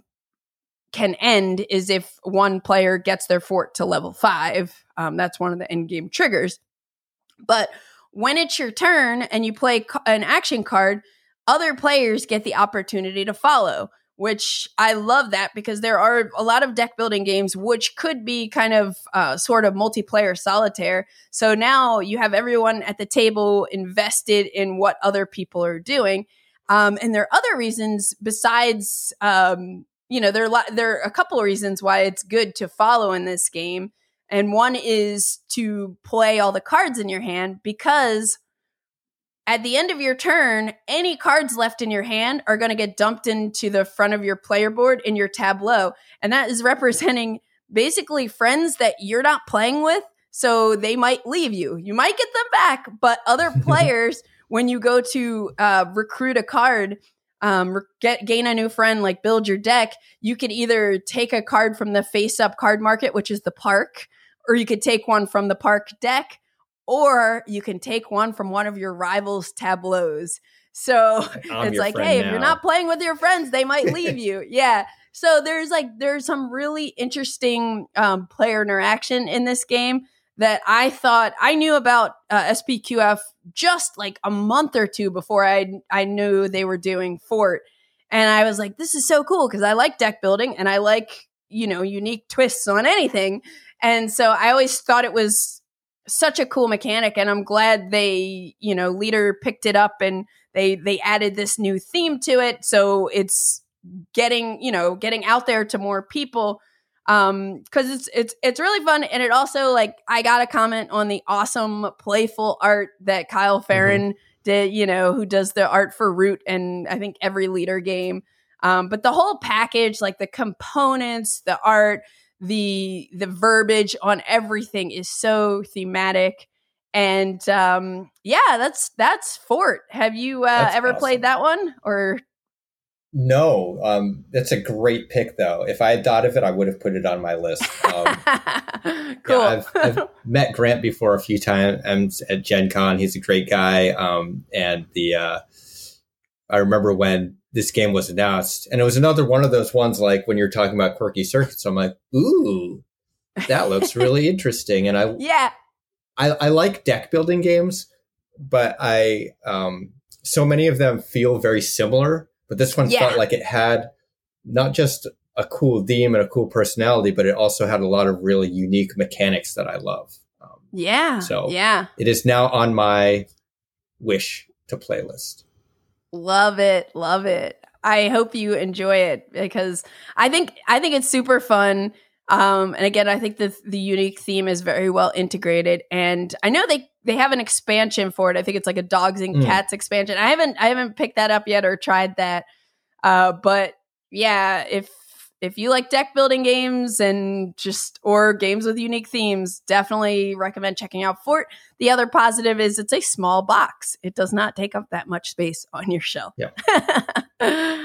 can end is if one player gets their fort to level five. Um, that's one of the end game triggers. But when it's your turn and you play an action card, other players get the opportunity to follow, which I love that because there are a lot of deck building games which could be kind of uh, sort of multiplayer solitaire. So now you have everyone at the table invested in what other people are doing. Um, and there are other reasons besides um, you know, there are, there are a couple of reasons why it's good to follow in this game. And one is to play all the cards in your hand because at the end of your turn, any cards left in your hand are going to get dumped into the front of your player board in your tableau. And that is representing basically friends that you're not playing with. So they might leave you. You might get them back, but other players, when you go to uh, recruit a card, um, get gain a new friend, like build your deck, you could either take a card from the face up card market, which is the park, or you could take one from the park deck, or you can take one from one of your rivals' tableaus. So I'm it's like, hey, now. if you're not playing with your friends, they might leave you. Yeah. So there's like there's some really interesting um, player interaction in this game that I thought I knew about uh, SPQF just like a month or two before I I knew they were doing Fort, and I was like, this is so cool because I like deck building and I like you know unique twists on anything, and so I always thought it was such a cool mechanic, and I'm glad they you know Leder picked it up and they they added this new theme to it, so it's getting you know getting out there to more people um because it's it's it's really fun. And it also like i got a comment on the awesome playful art that kyle ferrin mm-hmm. did you know who does the art for root and i think every Leder game. Um but the whole package like the components the art the the verbiage on everything is so thematic and um yeah that's that's fort have you uh ever awesome. played that one or no, um, that's a great pick, though. If I had thought of it, I would have put it on my list. Um, cool. Yeah, I've, I've, met Grant before a few times at Gen Con. He's a great guy. Um, and the uh, I remember when this game was announced, and it was another one of those ones like when you're talking about quirky circuits. I'm like, ooh, that looks really interesting. And I yeah, I, I like deck building games, but I um, so many of them feel very similar but this one yeah. felt like it had not just a cool theme and a cool personality, but it also had a lot of really unique mechanics that I love. Um, yeah. So yeah, it is now on my wish to playlist. Love it, love it. I hope you enjoy it because I think I think it's super fun. Um, and again, I think the the unique theme is very well integrated, and I know they they have an expansion for it. I think it's like a dogs and Mm. cats expansion. I haven't I haven't picked that up yet or tried that. Uh, but yeah, if if you like deck building games and just or games with unique themes, definitely recommend checking out Fort. The other positive is it's a small box. It does not take up that much space on your shelf. Yep.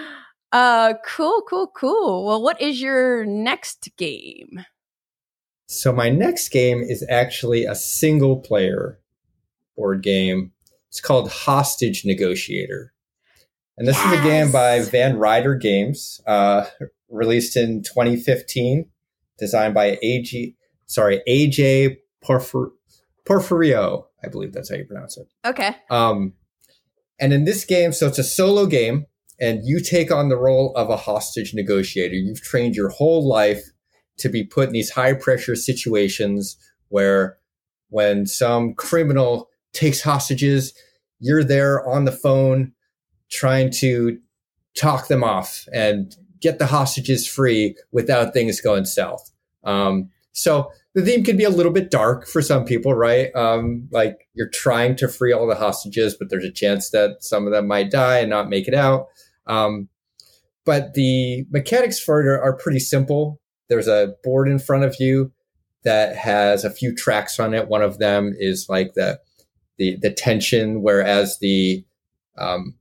uh cool, cool, cool. Well, what is your next game? So my next game is actually a single player board game. It's called Hostage Negotiator. And this is a game by Van Ryder Games, uh, released in 2015, designed by AG, sorry, AJ Porfir- Porfirio. I believe that's how you pronounce it. Okay. Um, and in this game, so it's a solo game, and you take on the role of a hostage negotiator. You've trained your whole life to be put in these high pressure situations where when some criminal takes hostages, you're there on the phone trying to talk them off and get the hostages free without things going south. Um, so the theme can be a little bit dark for some people, right? Um, like you're trying to free all the hostages, but there's a chance that some of them might die and not make it out. Um, but the mechanics for it are, are pretty simple. There's a board in front of you that has a few tracks on it. One of them is like the the the tension, whereas the um,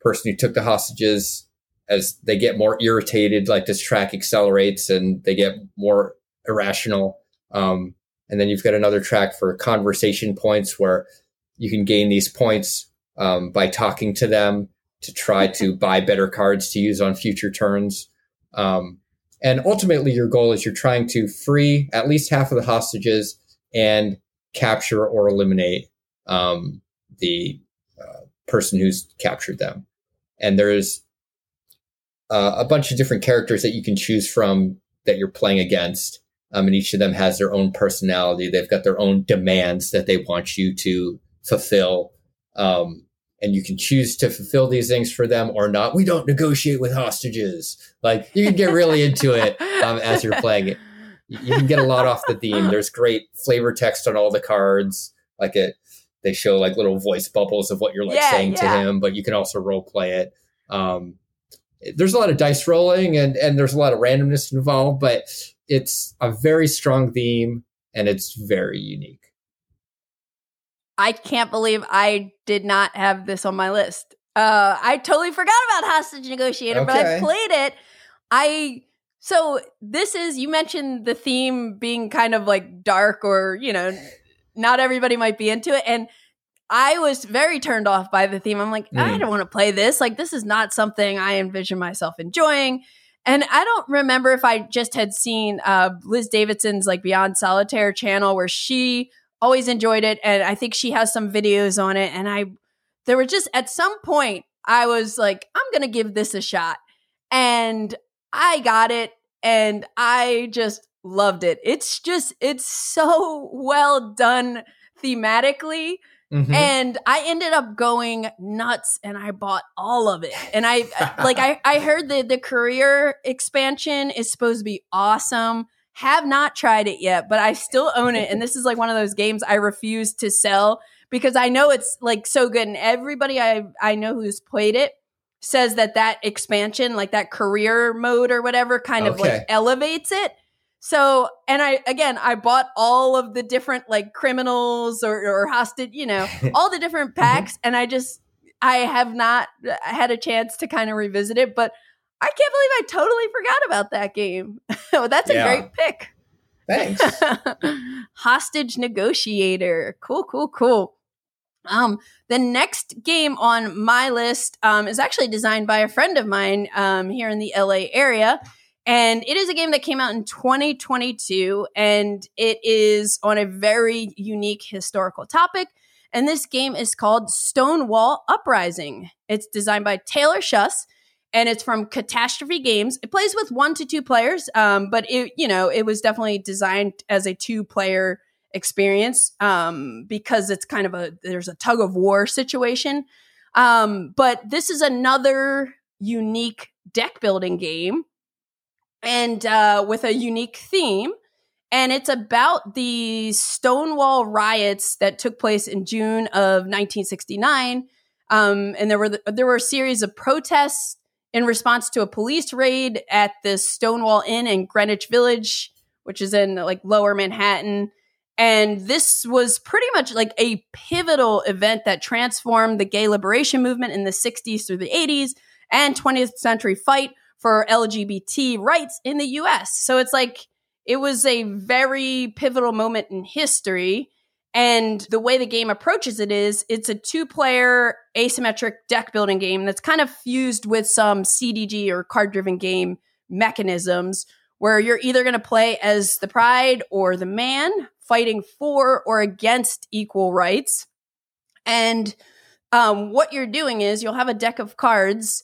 person who took the hostages, as they get more irritated, like this track accelerates and they get more irrational. Um, and then you've got another track for conversation points where you can gain these points um, by talking to them to try to buy better cards to use on future turns. Um, and ultimately, your goal is you're trying to free at least half of the hostages and capture or eliminate um, the uh, person who's captured them. And there's uh, a bunch of different characters that you can choose from that you're playing against. Um, and each of them has their own personality. They've got their own demands that they want you to fulfill. Um, and you can choose to fulfill these things for them or not. We don't negotiate with hostages. Like you can get really into it um, as you're playing it. You can get a lot off the theme. There's great flavor text on all the cards. Like it, they show like little voice bubbles of what you're like Yeah, saying to him, but you can also role play it. Um, there's a lot of dice rolling and and there's a lot of randomness involved, but it's a very strong theme and it's very unique. I can't believe I did not have this on my list. Uh, I totally forgot about Hostage Negotiator, but I played it. I so this is you mentioned the theme being kind of like dark or you know not everybody might be into it and I was very turned off by the theme. I'm like, I Mm. don't want to play this. Like this is not something I envision myself enjoying. And I don't remember if I just had seen uh, Liz Davidson's like Beyond Solitaire channel where she always enjoyed it and I think she has some videos on it and I there were just at some point I was like I'm going to give this a shot and I got it and I just loved it. It's just it's so well done thematically Mhm. and I ended up going nuts and I bought all of it. And I like I I heard that the career expansion is supposed to be awesome. Have not tried it yet, but I still own it and this is like one of those games I refuse to sell because I know it's like so good and everybody I I know who's played it says that that expansion like that career mode or whatever kind of like elevates it. So, and I again, I bought all of the different like criminals or, or hostage, you know, all the different packs, and I just I have not had a chance to kind of revisit it, but I can't believe I totally forgot about that game. That's a great pick. Thanks. Hostage Negotiator. Cool, cool, cool. Um, the next game on my list um, is actually designed by a friend of mine um, here in the LA area. And it is a game that came out in 2022, and it is on a very unique historical topic. And this game is called Stonewall Uprising. It's designed by Taylor Shuss, and it's from Catastrophe Games. It plays with one to two players, um, but it you know it was definitely designed as a two player experience um, because it's kind of a there's a tug of war situation. Um, but this is another unique deck building game. And uh, with a unique theme. And it's about the Stonewall riots that took place in June of 1969. Um, and there were there were a series of protests in response to a police raid at the Stonewall Inn in Greenwich Village, which is in like lower Manhattan. And this was pretty much like a pivotal event that transformed the gay liberation movement in the 60s through the 80s and 20th century fight for LGBT rights in the US. So it's like it was a very pivotal moment in history. And the way the game approaches it is it's a two player asymmetric deck building game that's kind of fused with some CDG or card driven game mechanisms where you're either going to play as the pride or the man fighting for or against equal rights. And um, what you're doing is you'll have a deck of cards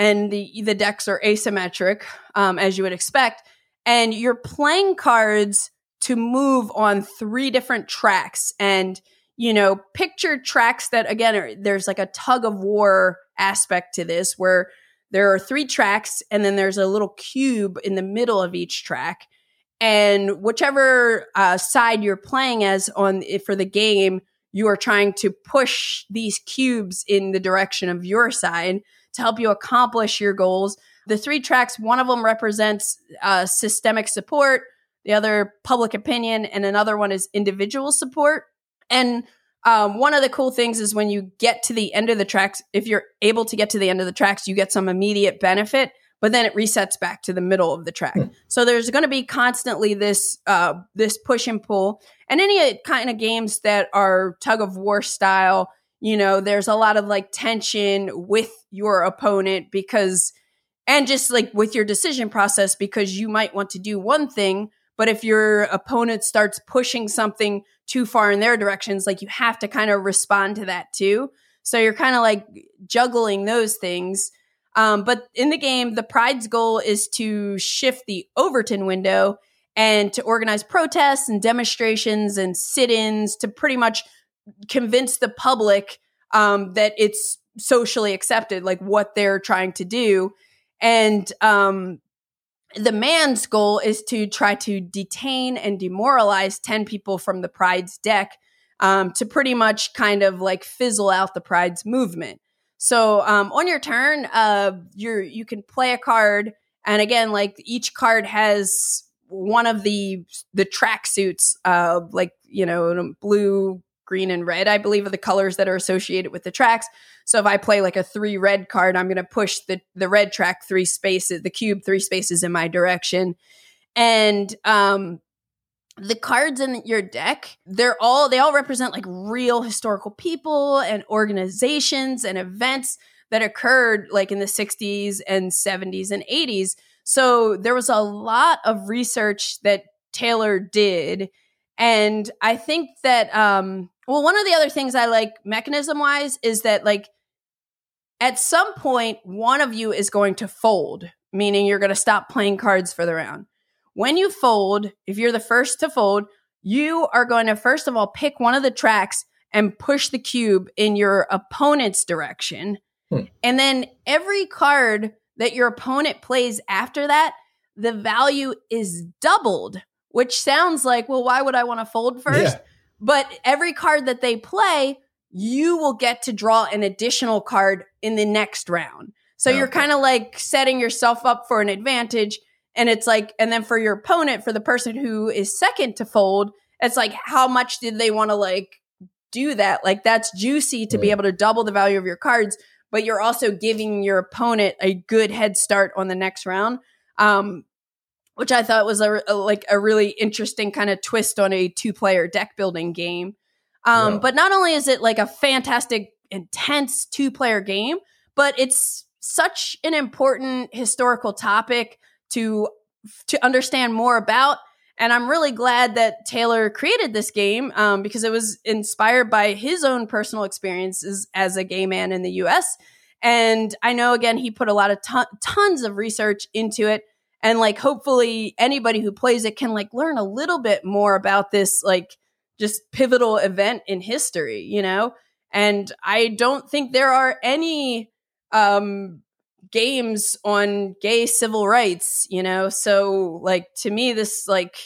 and the, the decks are asymmetric, um, as you would expect. And you're playing cards to move on three different tracks. And you know picture tracks that again are, there's like a tug of war aspect to this where there are three tracks and then there's a little cube in the middle of each track. And whichever uh, side you're playing as on for the game you are trying to push these cubes in the direction of your side to help you accomplish your goals the three tracks one of them represents uh, systemic support the other public opinion, and another one is individual support. And um, one of the cool things is when you get to the end of the tracks, if you're able to get to the end of the tracks, you get some immediate benefit, but then it resets back to the middle of the track. Mm. So there's going to be constantly this uh, this push and pull, and any kind of games that are tug of war style, you know, there's a lot of like tension with your opponent because, and just like with your decision process because you might want to do one thing but if your opponent starts pushing something too far in their directions, like you have to kind of respond to that too. So you're kind of like juggling those things. Um, but in the game, the Pride's goal is to shift the Overton window and to organize protests and demonstrations and sit ins to pretty much convince the public um, that it's socially accepted, like what they're trying to do. And um, the man's goal is to try to detain and demoralize 10 people from the pride's deck um, to pretty much kind of like fizzle out the pride's movement so um, on your turn uh, you're you can play a card and again like each card has one of the the track suits uh, like you know blue green and red i believe are the colors that are associated with the tracks. So if I play like a three red card, I'm going to push the the red track three spaces, the cube three spaces in my direction, and um, the cards in your deck they're all they all represent like real historical people and organizations and events that occurred like in the 60s and 70s and 80s so there was a lot of research that taylor did. And i think that um well one of the other things i like mechanism wise is that like at some point, one of you is going to fold, meaning you're going to stop playing cards for the round. When you fold, if you're the first to fold, you are going to first of all pick one of the tracks and push the cube in your opponent's direction. Hmm. And then every card that your opponent plays after that, the value is doubled, which sounds like, well, why would I want to fold first? Yeah. But every card that they play you will get to draw an additional card in the next round. So okay. you're kind of like setting yourself up for an advantage. And it's like, and then for your opponent, for the person who is second to fold, it's like, how much did they want to like do that? Like, that's juicy to be able to double the value of your cards, but you're also giving your opponent a good head start on the next round. Um, which I thought was a, a like a really interesting kind of twist on a two player deck building game. Um, yeah. But not only is it like a fantastic, intense two player game, but it's such an important historical topic to to understand more about. And I'm really glad that Taylor created this game um, because it was inspired by his own personal experiences as a gay man in the U.S. And I know again he put a lot of ton- tons of research into it, and like hopefully anybody who plays it can like learn a little bit more about this like just pivotal event in history, you know? And I don't think there are any um games on gay civil rights, you know? So like to me this like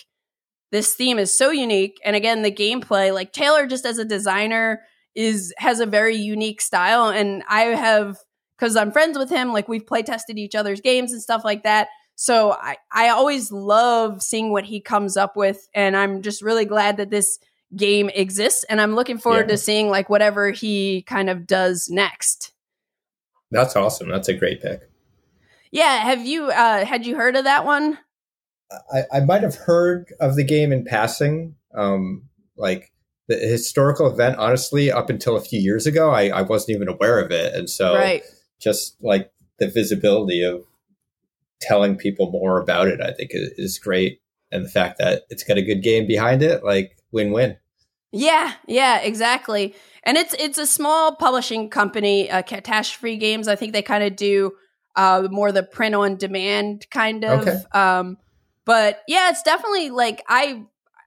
this theme is so unique and again the gameplay like Taylor just as a designer is has a very unique style and I have cuz I'm friends with him like we've play tested each other's games and stuff like that. So I I always love seeing what he comes up with and I'm just really glad that this game exists and I'm looking forward yeah. to seeing like whatever he kind of does next. That's awesome. That's a great pick. Yeah, have you uh had you heard of that one? I, I might have heard of the game in passing. Um like the historical event, honestly, up until a few years ago, I, I wasn't even aware of it. And so right. just like the visibility of telling people more about it, I think is, is great. And the fact that it's got a good game behind it, like win win. Yeah, yeah, exactly. And it's it's a small publishing company, uh, Catastrophe Games. I think they kind of do uh, more the print on demand kind of. Okay. Um, but yeah, it's definitely like I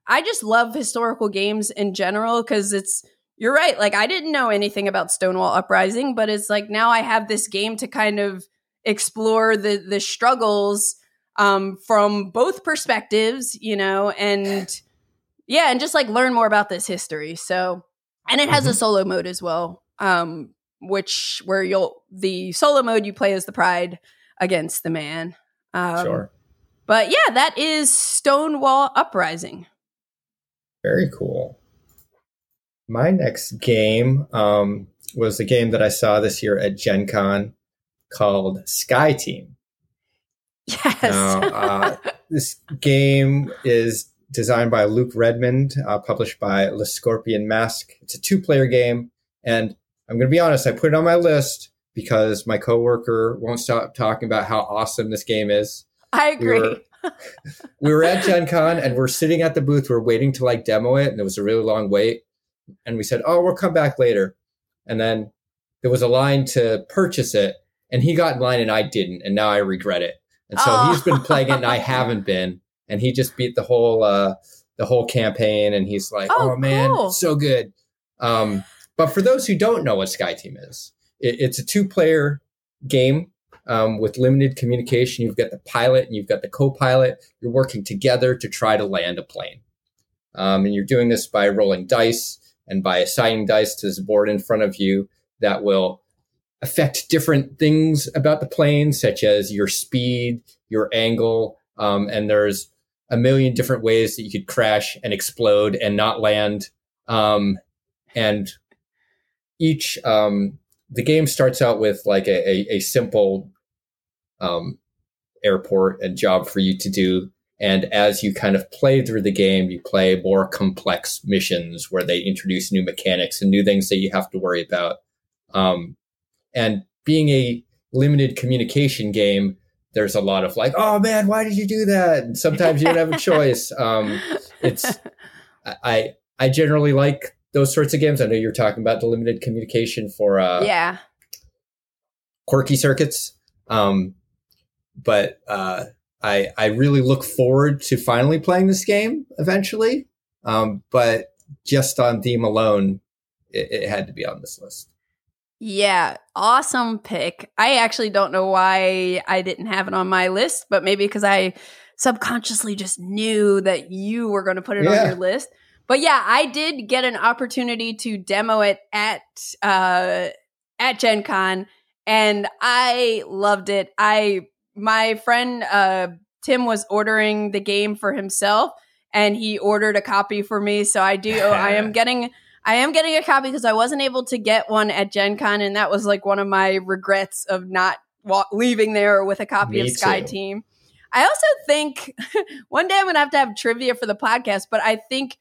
I just love historical games in general because it's you're right. Like I didn't know anything about Stonewall Uprising, but it's like now I have this game to kind of explore the the struggles um, from both perspectives, you know, and yeah, and just like learn more about this history. So, and it has mm-hmm. a solo mode as well, um, which where you'll the solo mode you play as the pride against the man. Um, sure. But yeah, that is Stonewall Uprising. Very cool. My next game um, was a game that I saw this year at Gen Con called Sky Team. Yes. Now, uh, this game is designed by Luke Redmond, uh, published by Le Scorpion Masqué. It's a two player game. And I'm going to be honest, I put it on my list because my coworker won't stop talking about how awesome this game is. I agree. We were, we were at Gen Con and we're sitting at the booth. We're waiting to like demo it. And it was a really long wait. And we said, oh, we'll come back later. And then there was a line to purchase it. And he got in line and I didn't. And now I regret it. And so oh. he's been playing it and I haven't been and he just beat the whole uh, the whole campaign, and he's like, "Oh, oh man, cool. so good." Um, but for those who don't know what Sky Team is, it, it's a two player game um, with limited communication. You've got the pilot and you've got the co pilot. You're working together to try to land a plane. Um, and you're doing this by rolling dice and by assigning dice to this board in front of you that will affect different things about the plane, such as your speed, your angle, um, and there's a million different ways that you could crash and explode and not land. Um, and each um, the game starts out with like a, a, a simple um, airport and job for you to do. And as you kind of play through the game, you play more complex missions where they introduce new mechanics and new things that you have to worry about. Um, and being a limited communication game, there's a lot of like, oh man, why did you do that? And sometimes you don't have a choice. Um, it's I I generally like those sorts of games. I know you're talking about the limited communication for uh, yeah quirky circuits, um, but uh, I I really look forward to finally playing this game eventually. Um, but just on theme alone, it, it had to be on this list. Yeah, awesome pick. I actually don't know why I didn't have it on my list, but maybe because I subconsciously just knew that you were going to put it yeah. on your list. But yeah, I did get an opportunity to demo it at uh at Gen Con and I loved it. I my friend uh Tim was ordering the game for himself and he ordered a copy for me, so I do I am getting I am getting a copy because I wasn't able to get one at Gen Con, and that was like one of my regrets of not wa- leaving there with a copy Me of Sky too. Team. I also think one day I'm going to have to have trivia for the podcast, but I think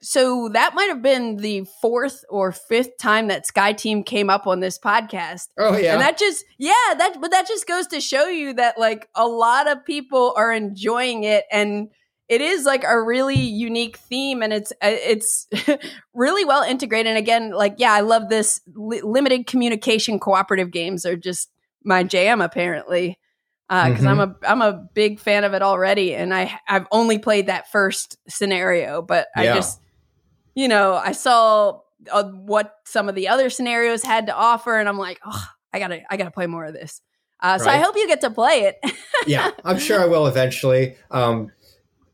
so that might have been the fourth or fifth time that Sky Team came up on this podcast. Oh yeah. And that just yeah, that but that just goes to show you that like a lot of people are enjoying it and it is like a really unique theme and it's uh, it's really well integrated and again like yeah i love this li- limited communication cooperative games are just my jam apparently because uh, mm-hmm. i'm a i'm a big fan of it already and i i've only played that first scenario but yeah. i just you know i saw uh, what some of the other scenarios had to offer and i'm like oh i gotta i gotta play more of this Uh, so I hope you get to play it. yeah, I'm sure I will eventually. Um,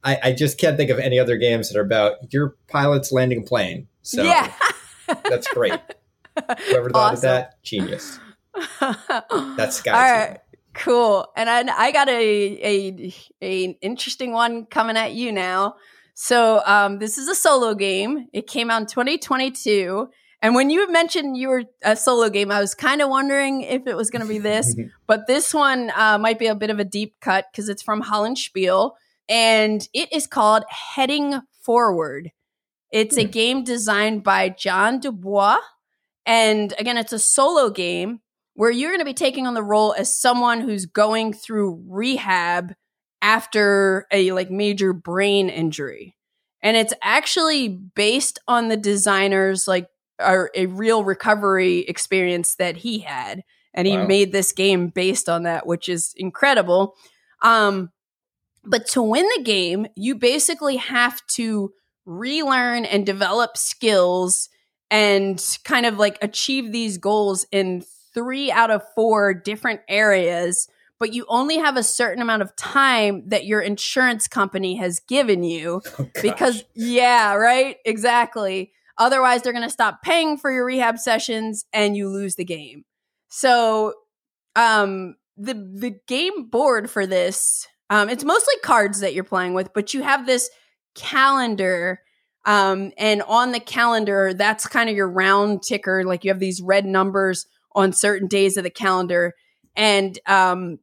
I, I just can't think of any other games that are about your pilots landing a plane. So yeah. that's great. Whoever thought of that, genius. That's Sky All Team. right. Cool. And I, I got a, a a interesting one coming at you now. So um, this is a solo game. It came out in 2022. And when you mentioned you were a solo game, I was kind of wondering if it was going to be this. but this one uh, might be a bit of a deep cut because it's from Hollandspiele, and it is called Heading Forward. It's a Hmm. game designed by John Dubois, and again, it's a solo game where you're going to be taking on the role as someone who's going through rehab after a like major brain injury. And it's actually based on the designer's like or a real recovery experience that he had and he Wow. made this game based on that which is incredible. Um but to win the game, you basically have to relearn and develop skills and kind of like achieve these goals in three out of four different areas, but you only have a certain amount of time that your insurance company has given you Oh, because, yeah, right? Exactly. Otherwise, they're going to stop paying for your rehab sessions and you lose the game. So, um, the the game board for this, um, it's mostly cards that you're playing with, but you have this calendar um, and on the calendar, that's kind of your round ticker. Like you have these red numbers on certain days of the calendar. And um,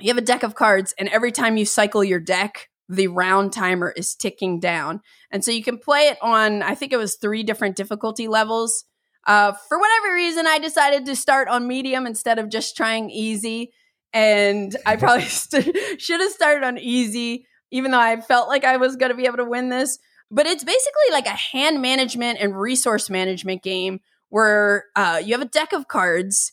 you have a deck of cards, and every time you cycle your deck, the round timer is ticking down. And so you can play it on, I think it was three different difficulty levels. Uh, for whatever reason, I decided to start on medium instead of just trying easy. And I probably st- should have started on easy, even though I felt like I was going to be able to win this. But it's basically like a hand management and resource management game where uh, you have a deck of cards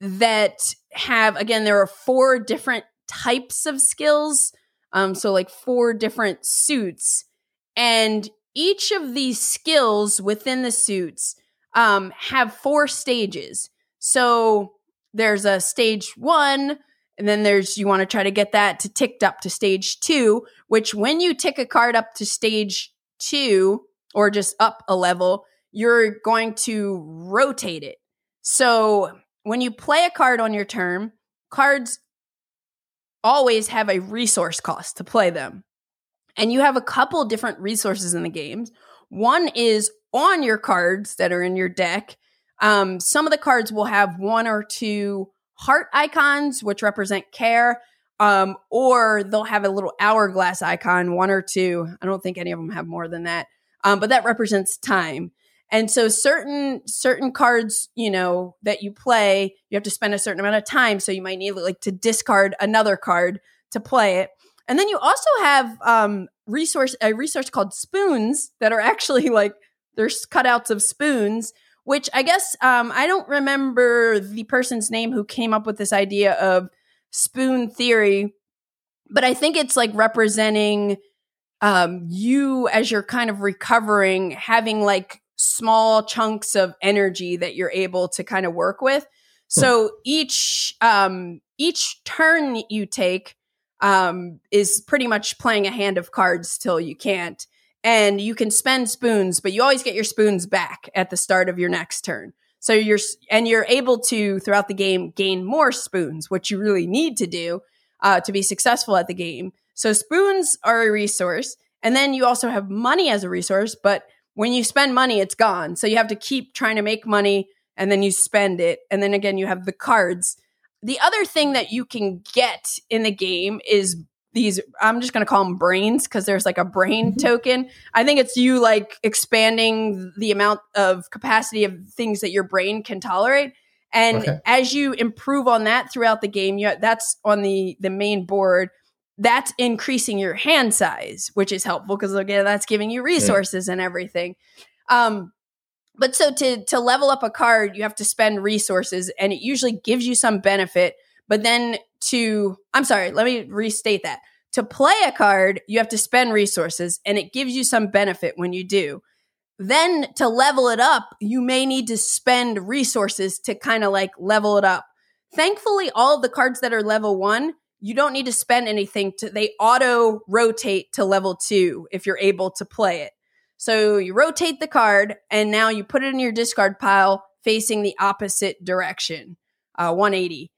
that have again there are four different types of skills um, so like four different suits. And each of these skills within the suits um, have four stages. So there's a stage one and then there's you want to try to get that to ticked up to stage two which when you tick a card up to stage two or just up a level, you're going to rotate it. So when you play a card on your turn, cards always have a resource cost to play them. And you have a couple different resources in the games. One is on your cards that are in your deck. Um, some of the cards will have one or two heart icons, which represent care um, or they'll have a little hourglass icon, one or two. I don't think any of them have more than that, um, but that represents time. And so certain certain cards, you know, that you play, you have to spend a certain amount of time. So you might need like to discard another card to play it. And then you also have um, resource a resource called spoons that are actually like there's cutouts of spoons. Which I guess um, I don't remember the person's name who came up with this idea of spoon theory but i think it's like representing um you as you're kind of recovering having like small chunks of energy that you're able to kind of work with. So each um each turn you take um is pretty much playing a hand of cards till you can't and you can spend spoons but you always get your spoons back at the start of your next turn so you're and you're able to throughout the game gain more spoons, which you really need to do uh, to be successful at the game. So spoons are a resource, and then you also have money as a resource. But when you spend money, it's gone. So you have to keep trying to make money, and then you spend it, and then again you have the cards. The other thing that you can get in the game is these i'm just going to call them brains because there's like a brain token. I think it's you like expanding the amount of capacity of things that your brain can tolerate. And Okay. as you improve on that throughout the game you, that's on the the main board. That's increasing your hand size which is helpful because again that's giving you resources and everything. Um but so to to level up a card you have to spend resources and it usually gives you some benefit but then to i'm sorry let me restate that to play a card you have to spend resources and it gives you some benefit when you do then to level it up you may need to spend resources to kind of like level it up thankfully, all of the cards that are level one, you don't need to spend anything to, they auto rotate to level two if you're able to play it. So you rotate the card and now you put it in your discard pile facing the opposite direction, uh, 180.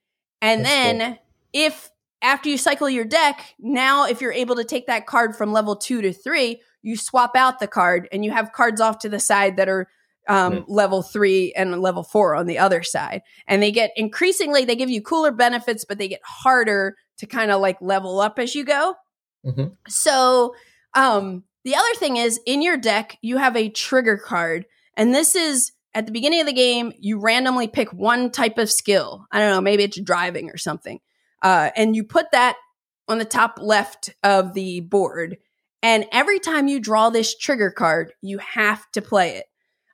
And That's then cool. if after you cycle your deck, now if you're able to take that card from level two to three, you swap out the card and you have cards off to the side that are um, Hmm. level three and level four on the other side. And they get increasingly, they give you cooler benefits, but they get harder to kind of like level up as you go. Mhm. So, um, the other thing is in your deck, you have a trigger card. And this is at the beginning of the game, you randomly pick one type of skill. I don't know, maybe it's driving or something. Uh, and you put that on the top left of the board. And every time you draw this trigger card, you have to play it.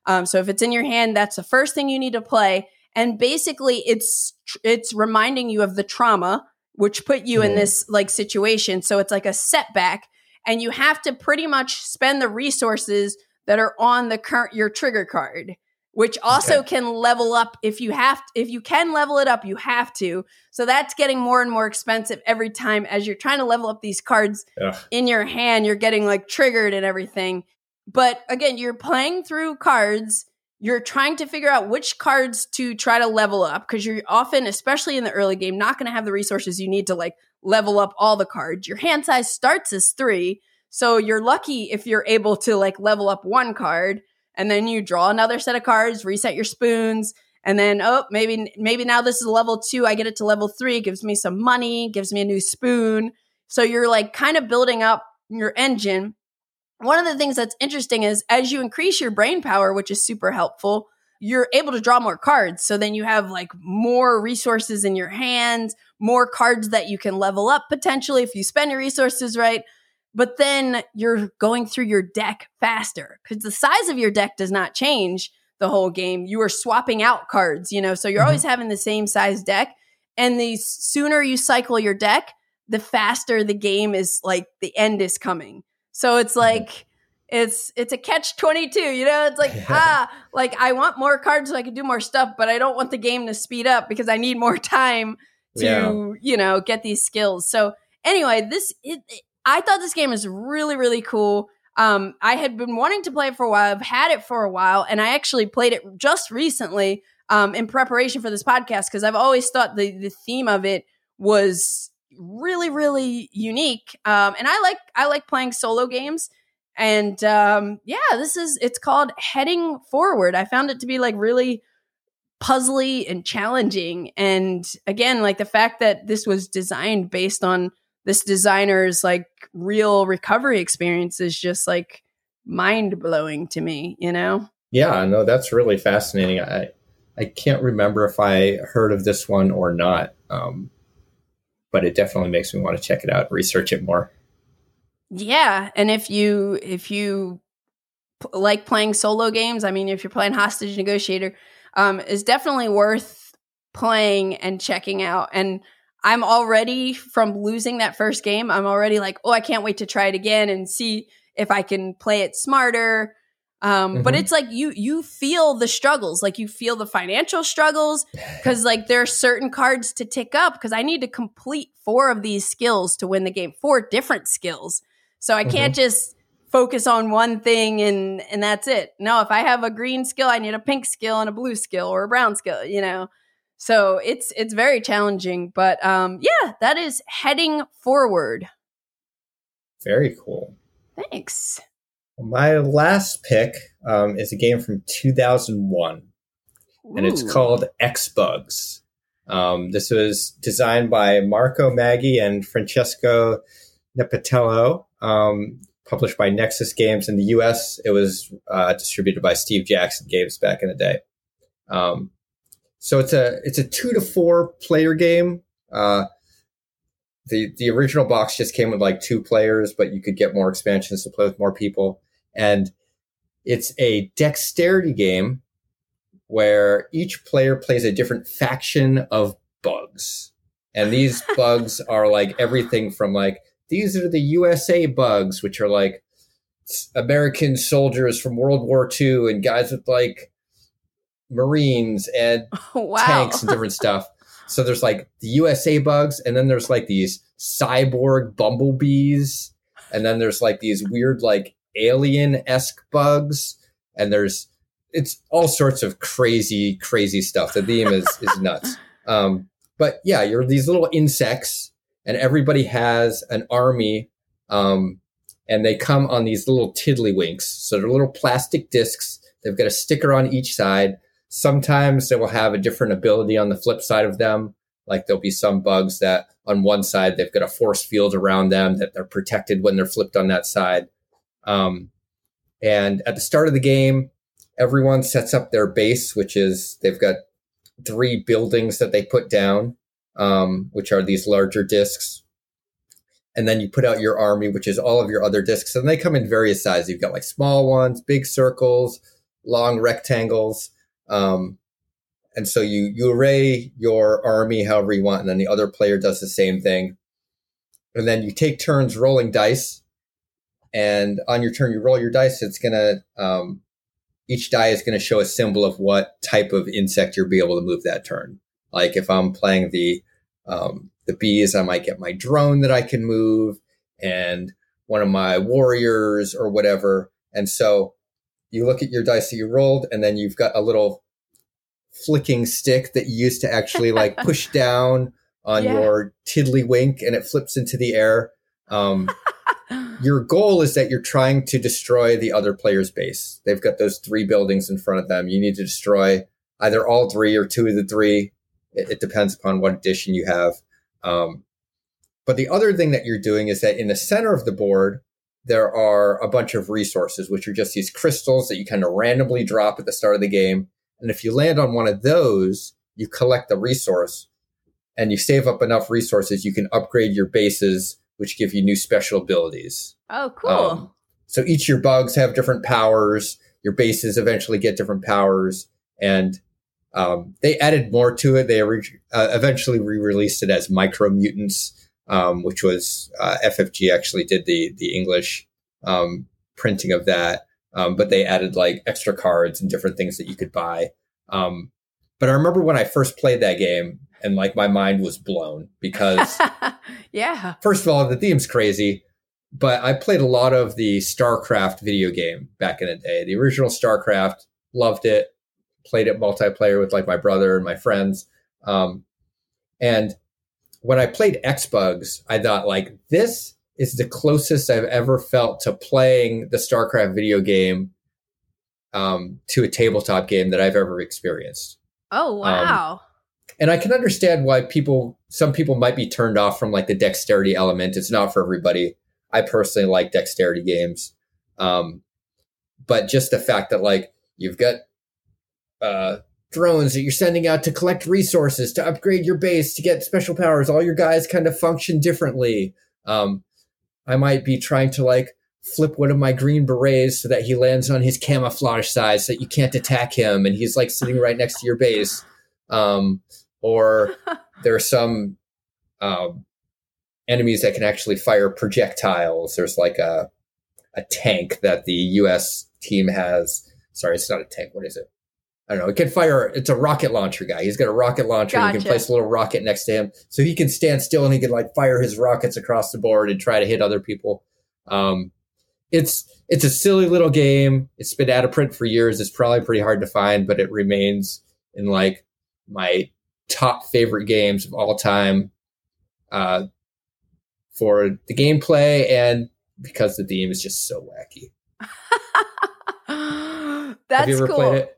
Um, so if it's in your hand, that's the first thing you need to play. And basically, it's it's reminding you of the trauma which put you in Mhm. this like situation. So it's like a setback, and you have to pretty much spend the resources that are on the current your trigger card, which also Okay. can level up if you have if you can level it up, you have to. So that's getting more and more expensive every time as you're trying to level up these cards Ugh. in your hand, you're getting like triggered and everything. But again, you're playing through cards. You're trying to figure out which cards to try to level up because you're often, especially in the early game, not going to have the resources you need to like level up all the cards. Your hand size starts as three. So you're lucky if you're able to like level up one card and then you draw another set of cards, reset your spoons, and then oh maybe maybe now this is level two. I get it to level three, it gives me some money, gives me a new spoon. So you're like kind of building up your engine. One of the things that's interesting is as you increase your brain power, which is super helpful, you're able to draw more cards. So then you have like more resources in your hands, more cards that you can level up potentially if you spend your resources right. But then you're going through your deck faster because the size of your deck does not change the whole game. You are swapping out cards, you know, so you're Mhm. always having the same size deck. And the sooner you cycle your deck, the faster the game is like the end is coming. So it's like it's it's a catch 22, you know? It's like ah, like I want more cards so I can do more stuff, but I don't want the game to speed up because I need more time to, Yeah. you know, get these skills. So anyway, this it, it- I thought this game is really really cool. Um, I had been wanting to play it for a while. I've had it for a while, and I actually played it just recently um, in preparation for this podcast because I've always thought the the theme of it was really really unique. Um, and I like I like playing solo games. And um, yeah, this is it's called Heading Forward. I found it to be like really puzzly and challenging. And again, like the fact that this was designed based on this designer's like real recovery experience is just like mind blowing to me, you know? Yeah, no, that's really fascinating. I I can't remember if I heard of this one or not, um, but it definitely makes me want to check it out, research it more. Yeah, and if you if you p- like playing solo games, I mean, if you're playing Hostage Negotiator, um, is definitely worth playing and checking out. And I'm already from losing that first game. I'm already like, oh, I can't wait to try it again and see if I can play it smarter. Um, But Mhm. it's like you you feel the struggles, like you feel the financial struggles, because like there are certain cards to tick up because I need to complete four of these skills to win the game, four different skills. So I can't just focus on one thing and and that's it. No, if I have a green skill, I need a pink skill and a blue skill or a brown skill, you know. So it's it's very challenging, but um yeah, that is heading forward. Very cool. Thanks. My last pick um, is a game from 2001, and it's called X Bugs. Um, this was designed by Marco Maggi and Francesco Nepitello, um, published by Nexus Games in the US. It was uh, distributed by Steve Jackson Games back in the day. Um, so it's a it's a two to four player game. Uh, the the original box just came with like two players, but you could get more expansions to play with more people. And it's a dexterity game where each player plays a different faction of bugs. And these bugs are like everything from like these are the USA bugs, which are like American soldiers from World War II and guys with like Marines and wow. tanks and different stuff. So there's like the USA bugs, and then there's like these cyborg bumblebees, and then there's like these weird like alien esque bugs, and there's it's all sorts of crazy, crazy stuff. The theme is is nuts. Um, but yeah, you're these little insects, and everybody has an army, um, and they come on these little tiddlywinks. So they're little plastic discs. They've got a sticker on each side. Sometimes they will have a different ability on the flip side of them. Like there'll be some bugs that on one side they've got a force field around them that they're protected when they're flipped on that side. Um, and at the start of the game, everyone sets up their base, which is they've got three buildings that they put down, um, which are these larger discs. And then you put out your army, which is all of your other discs. And they come in various sizes. You've got like small ones, big circles, long rectangles. Um, and so you, you array your army however you want. And then the other player does the same thing. And then you take turns rolling dice. And on your turn, you roll your dice. It's to, um, each die is to show a symbol of what type of insect you'll be able to move that turn. Like if I'm playing the um, the bees, I might get my drone that I can move, and one of my warriors or whatever. And so you look at your dice that you rolled, and then you've got a little flicking stick that you use to actually like push down on yeah. your tiddlywink, and it flips into the air. Um, your goal is that you're trying to destroy the other player's base. They've got those three buildings in front of them. You need to destroy either all three or two of the three. It, it depends upon what edition you have. Um, but the other thing that you're doing is that in the center of the board, there are a bunch of resources, which are just these crystals that you kind of randomly drop at the start of the game. And if you land on one of those, you collect the resource and you save up enough resources, you can upgrade your bases which give you new special abilities. Oh, cool. Um, so each of your bugs have different powers. Your bases eventually get different powers, and um, they added more to it. They uh, eventually re-released it as Micro Mutants, um, which was uh, FFG actually did the the English um, printing of that, um, but they added like extra cards and different things that you could buy. Um, but I remember when I first played that game, and like my mind was blown because yeah. first of all the theme's crazy but i played a lot of the starcraft video game back in the day. The original starcraft loved it played it multiplayer with like my brother and my friends. Um, and when i played xbugs i thought like this is the closest i've ever felt to playing the starcraft video game um, to a tabletop game that i've ever experienced oh wow um, and I can understand why people, some people might be turned off from like the dexterity element. It's not for everybody. I personally like dexterity games. Um, but just the fact that like you've got, uh, drones that you're sending out to collect resources, to upgrade your base, to get special powers, all your guys kind of function differently. Um, I might be trying to like flip one of my green berets so that he lands on his camouflage side so that you can't attack him and he's like sitting right next to your base. Um, or there are some um, enemies that can actually fire projectiles. There's like a a tank that the U.S. team has. Sorry, it's not a tank. What is it? I don't know. It can fire. It's a rocket launcher guy. He's got a rocket launcher. Gotcha. You can place a little rocket next to him, so he can stand still and he can like fire his rockets across the board and try to hit other people. Um, it's it's a silly little game. It's been out of print for years. It's probably pretty hard to find, but it remains in like my top favorite games of all time uh, for the gameplay and because the theme is just so wacky. That's have you ever cool.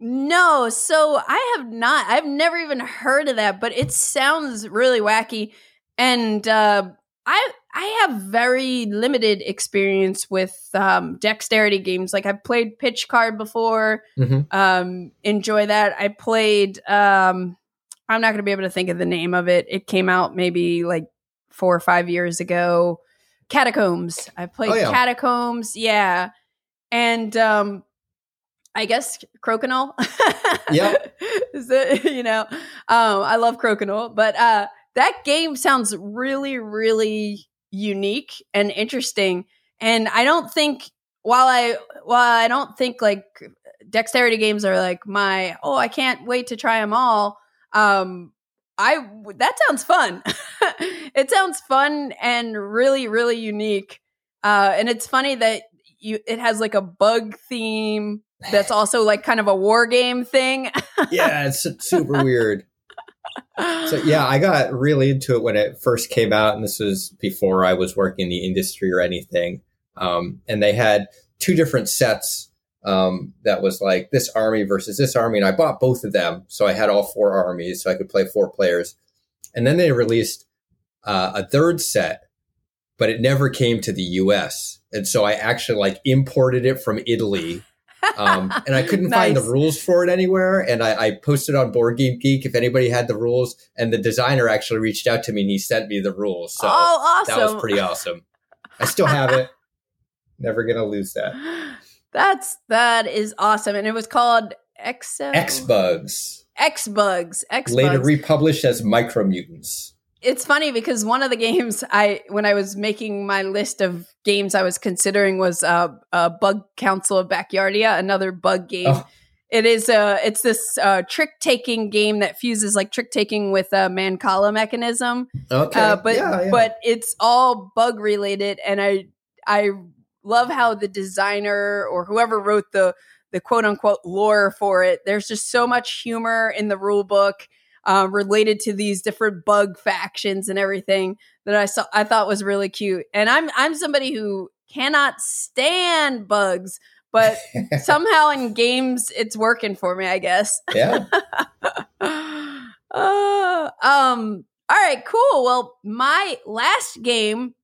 No, so I have not. I've never even heard of that, but it sounds really wacky. And uh, I I have very limited experience with um, dexterity games. Like I've played PitchCar before. Mm-hmm. Um, enjoy that. I played um, I'm not going to be able to think of the name of it. It came out maybe like four or five years ago. Catacombs. I played oh, yeah. Catacombs. Yeah. And um I guess Crokinole. yeah. Is it, you know, um, I love Crokinole, but uh that game sounds really, really unique and interesting. And I don't think while I while I don't think like dexterity games are like my oh I can't wait to try them all um, I that sounds fun. it sounds fun and really really unique. Uh, and it's funny that you it has like a bug theme that's also like kind of a war game thing. yeah, it's super weird. So yeah, I got really into it when it first came out, and this was before I was working in the industry or anything. Um, and they had two different sets um, that was like this army versus this army, and I bought both of them, so I had all four armies, so I could play four players. And then they released uh, a third set, but it never came to the U.S. And so I actually like imported it from Italy. Um, and I couldn't nice. find the rules for it anywhere. And I, I, posted on Board Game Geek if anybody had the rules. And the designer actually reached out to me and he sent me the rules. So oh, awesome. that was pretty awesome. I still have it. Never gonna lose that. That's that is awesome, and it was called X X Bugs. X Bugs. X later republished as Micro Mutants. It's funny because one of the games I when I was making my list of games I was considering was uh, uh Bug Council of Backyardia, another bug game. Oh. It is uh it's this uh, trick taking game that fuses like trick taking with a Mancala mechanism. Okay, uh, but yeah, yeah. but it's all bug related, and I I love how the designer or whoever wrote the the quote unquote lore for it. There's just so much humor in the rule book uh, related to these different bug factions and everything that I saw. I thought was really cute. And I'm I'm somebody who cannot stand bugs, but somehow in games it's working for me. I guess. Yeah. uh, um. All right. Cool. Well, my last game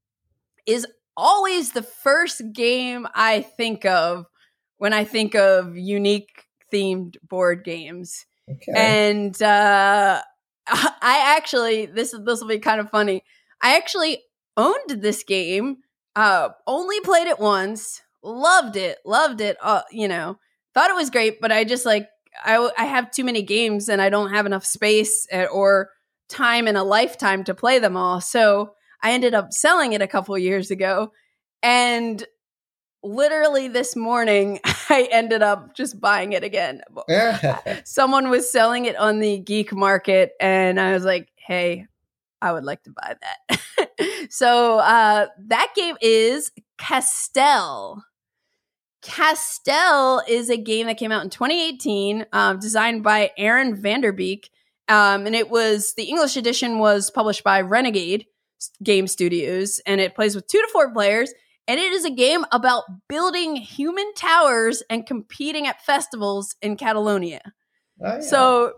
is always the first game I think of when I think of unique themed board games. Okay. And uh, I actually this this will be kind of funny. I actually owned this game. Uh, only played it once. Loved it. Loved it. Uh, you know, thought it was great, but I just like I I have too many games and I don't have enough space eh, or time in a lifetime to play them all. So I ended up selling it a couple years ago. And literally this morning, I ended up just buying it again. Someone was selling it on the geek market, and I was like, hey, I would like to buy that. so uh, that game is Castell. Castell is a game that came out in 2018, um, designed by Aaron Vanderbeek. Um, and it was the English edition was published by Renegade Game Studios, and it plays with two to four players. And it is a game about building human towers and competing at festivals in Catalonia. Oh, yeah. So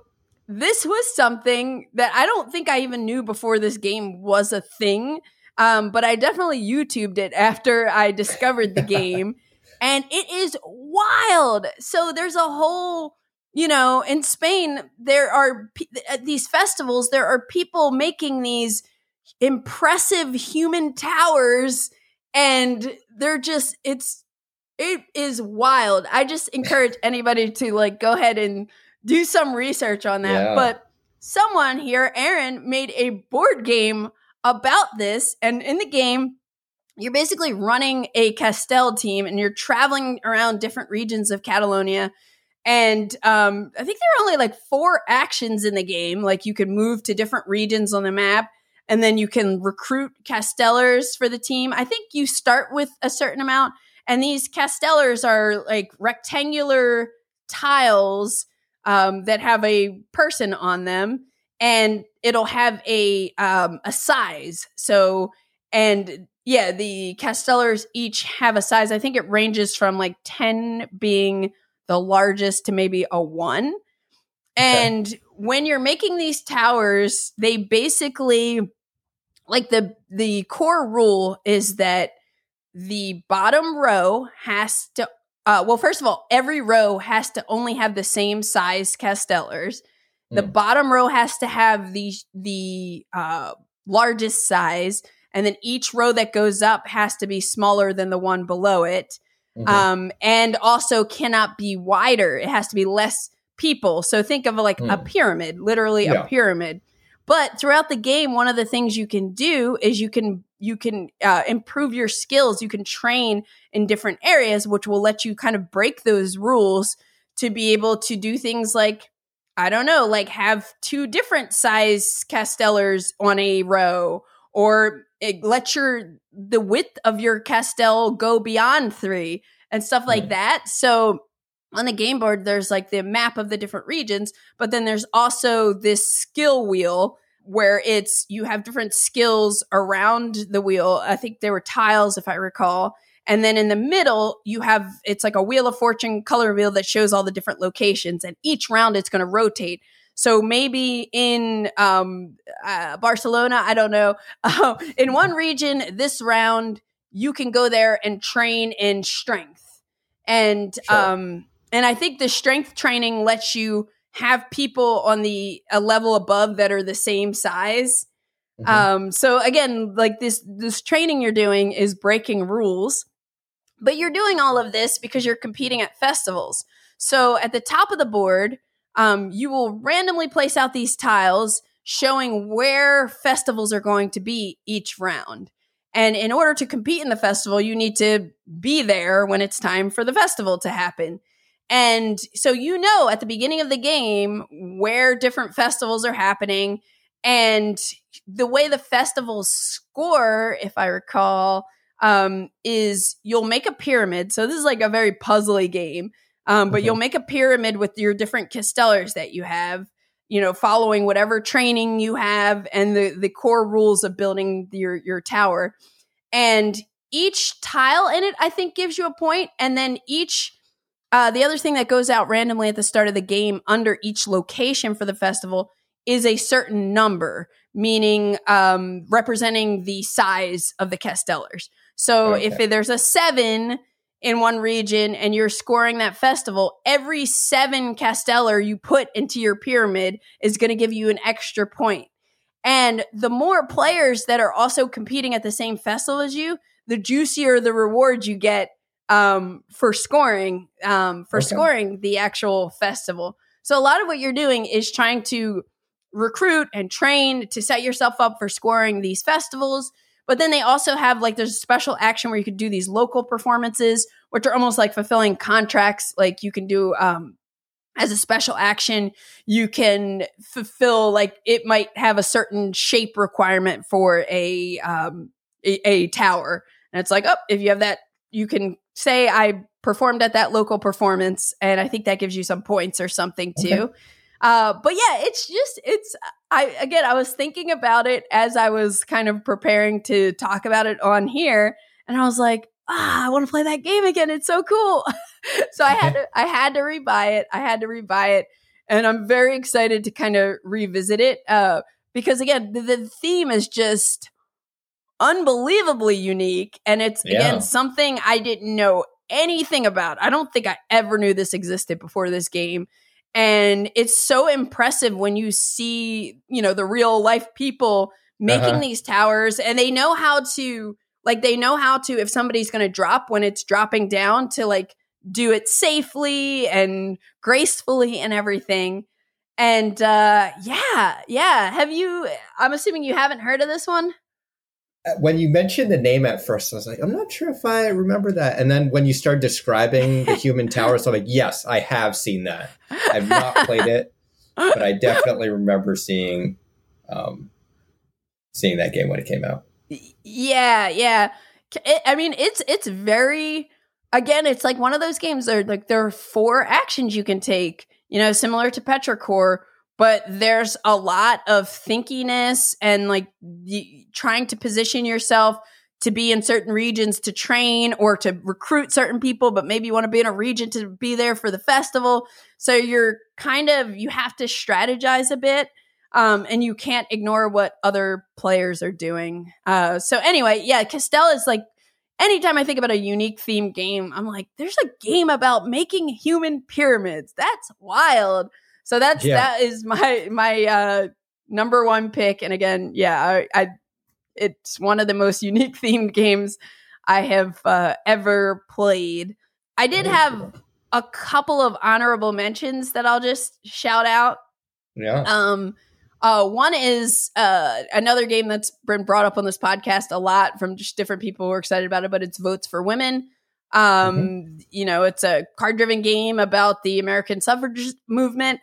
this was something that I don't think I even knew before this game was a thing. Um, but I definitely YouTubed it after I discovered the game. and it is wild. So there's a whole you know, in Spain, there are at these festivals, there are people making these impressive human towers, and they're just, it's, it is wild. I just encourage anybody to like go ahead and do some research on that. Yeah. But someone here, Aaron, made a board game about this. And in the game, you're basically running a Castell team and you're traveling around different regions of Catalonia and um, I think there are only like four actions in the game. Like you can move to different regions on the map, and then you can recruit castellers for the team. I think you start with a certain amount, and these castellers are like rectangular tiles um, that have a person on them, and it'll have a um, a size. So and yeah, the castellers each have a size. I think it ranges from like ten being the largest to maybe a one. And okay. when you're making these towers, they basically like the the core rule is that the bottom row has to uh, well first of all every row has to only have the same size castellers the mm. bottom row has to have the the uh, largest size and then each row that goes up has to be smaller than the one below it Mm-hmm. Um, and also cannot be wider. It has to be less people. So think of like mm. a pyramid, literally yeah. a pyramid. But throughout the game, one of the things you can do is you can you can uh, improve your skills. You can train in different areas, which will let you kind of break those rules to be able to do things like I don't know, like have two different size castellers on a row or let your the width of your castell go beyond 3 and stuff like that. So on the game board there's like the map of the different regions, but then there's also this skill wheel where it's you have different skills around the wheel. I think there were tiles if I recall and then in the middle, you have it's like a wheel of fortune color wheel that shows all the different locations. And each round, it's going to rotate. So maybe in um, uh, Barcelona, I don't know, uh, in one region this round, you can go there and train in strength. And sure. um, and I think the strength training lets you have people on the a level above that are the same size. Mm-hmm. Um, so again, like this this training you're doing is breaking rules. But you're doing all of this because you're competing at festivals. So at the top of the board, um, you will randomly place out these tiles showing where festivals are going to be each round. And in order to compete in the festival, you need to be there when it's time for the festival to happen. And so you know at the beginning of the game where different festivals are happening. And the way the festivals score, if I recall, um, is you'll make a pyramid. So this is like a very puzzly game, um, but you'll make a pyramid with your different castellers that you have. You know, following whatever training you have and the the core rules of building your your tower, and each tile in it, I think, gives you a point, and then each uh, the other thing that goes out randomly at the start of the game under each location for the festival is a certain number, meaning um, representing the size of the castellers. So okay. if there's a seven in one region and you're scoring that festival, every seven casteller you put into your pyramid is going to give you an extra point. And the more players that are also competing at the same festival as you, the juicier the rewards you get um, for scoring um, for okay. scoring the actual festival. So a lot of what you're doing is trying to recruit and train to set yourself up for scoring these festivals but then they also have like there's a special action where you could do these local performances, which are almost like fulfilling contracts. Like you can do um, as a special action, you can fulfill like it might have a certain shape requirement for a um, a, a tower, and it's like oh, if you have that, you can say I performed at that local performance, and I think that gives you some points or something too. Okay. Uh, but yeah, it's just it's I again I was thinking about it as I was kind of preparing to talk about it on here, and I was like, ah, I want to play that game again. It's so cool. so I had to I had to rebuy it. I had to rebuy it, and I'm very excited to kind of revisit it uh, because again, the, the, theme is just unbelievably unique, and it's yeah. again something I didn't know anything about. I don't think I ever knew this existed before this game and it's so impressive when you see you know the real life people making uh-huh. these towers and they know how to like they know how to if somebody's going to drop when it's dropping down to like do it safely and gracefully and everything and uh yeah yeah have you i'm assuming you haven't heard of this one when you mentioned the name at first, I was like, I'm not sure if I remember that. And then when you started describing the human towers, I'm like, yes, I have seen that. I've not played it, but I definitely remember seeing um, seeing that game when it came out. Yeah, yeah. It, I mean, it's it's very again, it's like one of those games. There, like there are four actions you can take. You know, similar to Petrichor, but there's a lot of thinkiness and like y- trying to position yourself to be in certain regions to train or to recruit certain people but maybe you want to be in a region to be there for the festival. So you're kind of you have to strategize a bit um, and you can't ignore what other players are doing. Uh, so anyway yeah castell is like anytime i think about a unique theme game i'm like there's a game about making human pyramids. That's wild so that's yeah. that is my my uh, number one pick. And again, yeah, I, I it's one of the most unique themed games I have uh, ever played. I did have a couple of honorable mentions that I'll just shout out. Yeah. Um. Uh, one is uh, another game that's been brought up on this podcast a lot from just different people who are excited about it, but it's Votes for Women. Um, mm-hmm. You know, it's a card driven game about the American suffrage movement.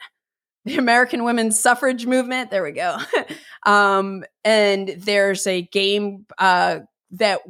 The American women's suffrage movement. There we go. um, and there's a game uh, that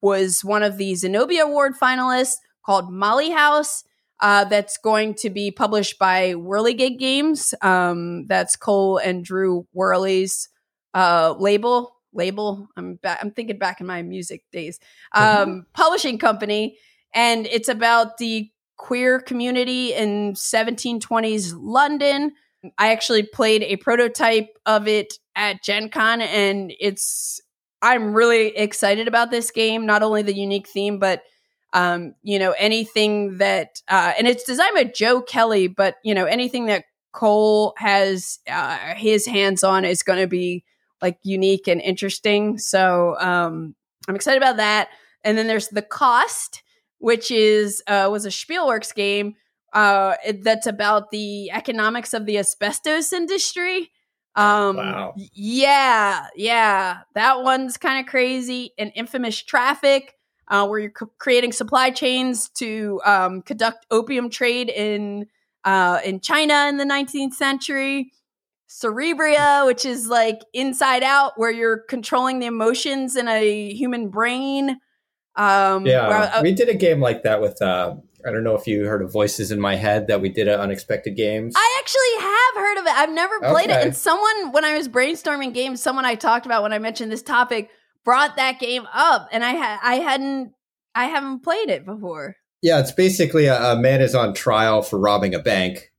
was one of the Zenobia Award finalists called Molly House. Uh, that's going to be published by Whirligig Games. Um, that's Cole and Drew Wehrle's uh, label. Label. I'm ba- I'm thinking back in my music days. Um, mm-hmm. Publishing company, and it's about the queer community in 1720s London. I actually played a prototype of it at Gen Con, and it's I'm really excited about this game. Not only the unique theme, but um, you know anything that uh, and it's designed by Jo Kelly, but you know anything that Cole has uh, his hands on is going to be like unique and interesting. So um, I'm excited about that. And then there's the cost, which is uh, was a Spielworxx game uh, that's about the economics of the asbestos industry. Um, wow. Yeah, yeah, that one's kind of crazy. And infamous traffic, uh, where you're c- creating supply chains to um, conduct opium trade in uh, in China in the 19th century. Cerebria, which is like Inside Out, where you're controlling the emotions in a human brain. Um, yeah, where, uh, we did a game like that with. Uh, I don't know if you heard of Voices in My Head that we did at Unexpected Games. I actually have heard of it. I've never played okay. it. And someone, when I was brainstorming games, someone I talked about when I mentioned this topic brought that game up, and I had I hadn't I haven't played it before. Yeah, it's basically a, a man is on trial for robbing a bank,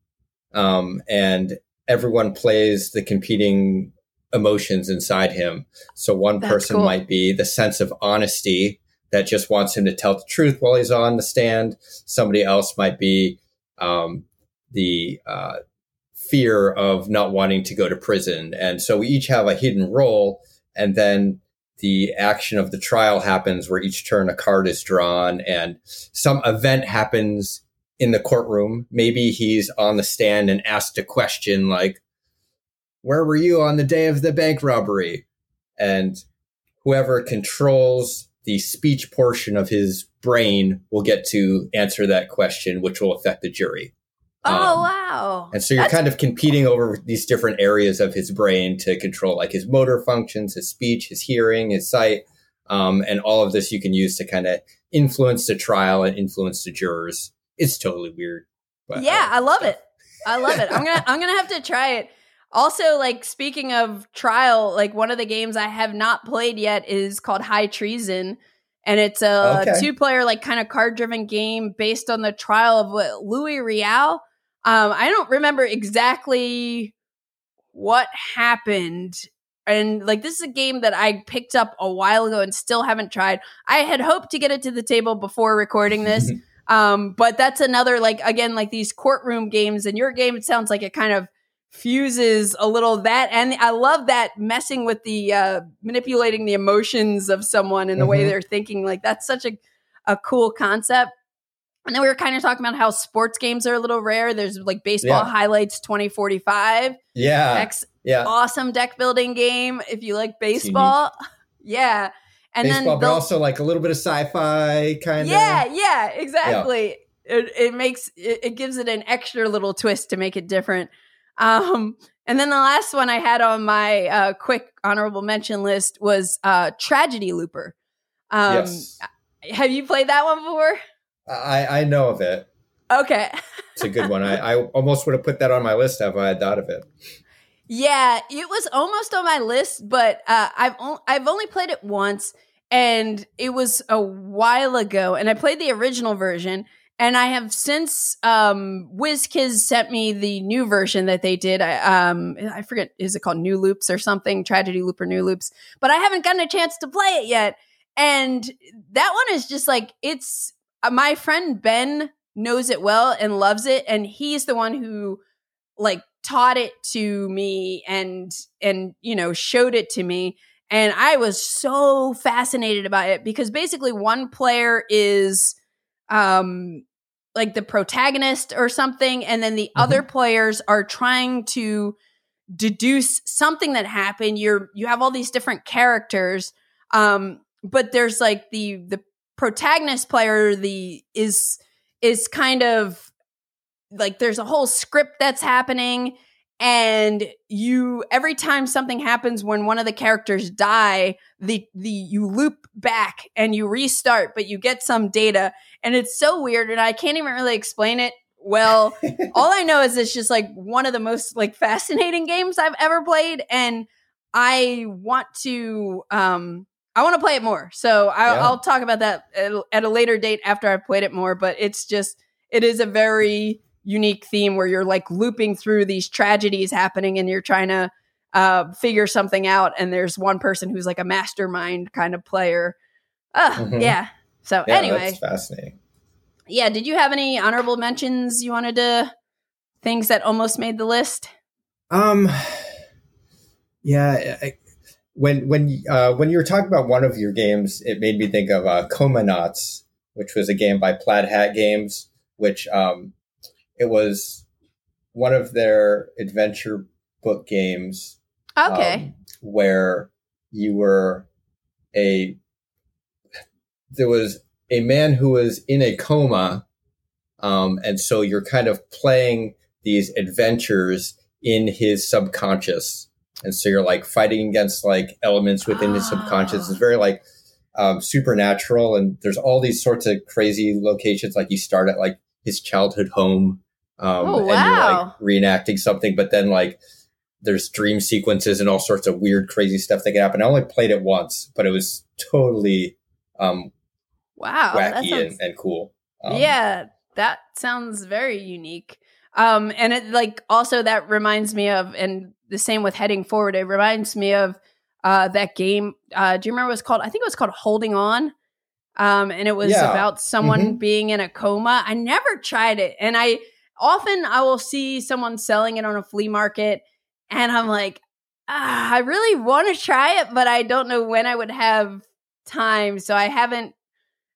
um, and everyone plays the competing emotions inside him. So one That's person cool. might be the sense of honesty that just wants him to tell the truth while he's on the stand. Somebody else might be um, the uh, fear of not wanting to go to prison. And so we each have a hidden role. And then the action of the trial happens where each turn a card is drawn and some event happens in the courtroom. Maybe he's on the stand and asked a question like, Where were you on the day of the bank robbery? And whoever controls the speech portion of his brain will get to answer that question, which will affect the jury. Oh, um, wow. And so you're That's- kind of competing over these different areas of his brain to control like his motor functions, his speech, his hearing, his sight. Um, and all of this you can use to kind of influence the trial and influence the jurors. It's totally weird. But yeah, I, I love stuff. it. I love it. I'm gonna I'm gonna have to try it. Also, like speaking of trial, like one of the games I have not played yet is called High Treason. And it's a okay. two player, like kind of card driven game based on the trial of what, Louis Riel. Um, I don't remember exactly what happened. And like, this is a game that I picked up a while ago and still haven't tried. I had hoped to get it to the table before recording this. um, but that's another, like, again, like these courtroom games. And your game, it sounds like it kind of fuses a little that and i love that messing with the uh manipulating the emotions of someone and the mm-hmm. way they're thinking like that's such a, a cool concept. And then we were kind of talking about how sports games are a little rare. There's like baseball yeah. highlights 2045 yeah. Yeah. awesome deck building game if you like baseball. Yeah. And baseball, then but also like a little bit of sci-fi kind of. Yeah yeah exactly. Yeah. It, it makes it, it gives it an extra little twist to make it different um, and then the last one I had on my uh, quick honorable mention list was uh, Tragedy Looper. Um, yes. Have you played that one before? I, I know of it. Okay. it's a good one. I, I almost would have put that on my list if I had thought of it. Yeah, it was almost on my list, but uh, I've o- I've only played it once, and it was a while ago. And I played the original version, and I have since um WizKids sent me the new version that they did. I um I forget is it called New Loops or something, Tragedy Loop or New Loops, but I haven't gotten a chance to play it yet. And that one is just like it's uh, my friend Ben knows it well and loves it and he's the one who like taught it to me and and you know showed it to me and I was so fascinated about it because basically one player is um like the protagonist or something and then the mm-hmm. other players are trying to deduce something that happened you're you have all these different characters um but there's like the the protagonist player the is is kind of like there's a whole script that's happening and you every time something happens when one of the characters die the the you loop back and you restart but you get some data. And it's so weird and i can't even really explain it well. All i know is it's just like one of the most like fascinating games i've ever played and i want to um i want to play it more. So I, Yeah. i'll talk about that at, at a later date after i've played it more but it's just it is a very unique theme where you're like looping through these tragedies happening and you're trying to uh, figure something out and there's one person who's like a mastermind kind of player uh, Mhm. yeah so Yeah, anyway that's fascinating. yeah did you have any honorable mentions you wanted to things that almost made the list Um, yeah, I, when when uh, when you were talking about one of your games, it made me think of uh, Comanauts, which was a game by Plaid Hat Games, which um, it was one of their adventure book games okay. um, where you were a there was a man who was in a coma um, and so you're kind of playing these adventures in his subconscious. And so you're like fighting against like elements within his subconscious. Ah. it's very like um, supernatural and there's all these sorts of crazy locations. Like you start at like his childhood home um, Oh, and you're like reenacting something but then like there's dream sequences and all sorts of weird crazy stuff that can happen i only played it once but it was totally um, wow wacky sounds and, and cool um, yeah, that sounds very unique. Um, and it like also that reminds me of, and the same with heading forward. It reminds me of uh, that game. Uh, do you remember what it was called? I think it was called Holding On. Um, and it was Yeah. about someone Mhm. being in a coma. I never tried it, and I often I will see someone selling it on a flea market, and I'm like, ah, I really want to try it, but I don't know when I would have time, so I haven't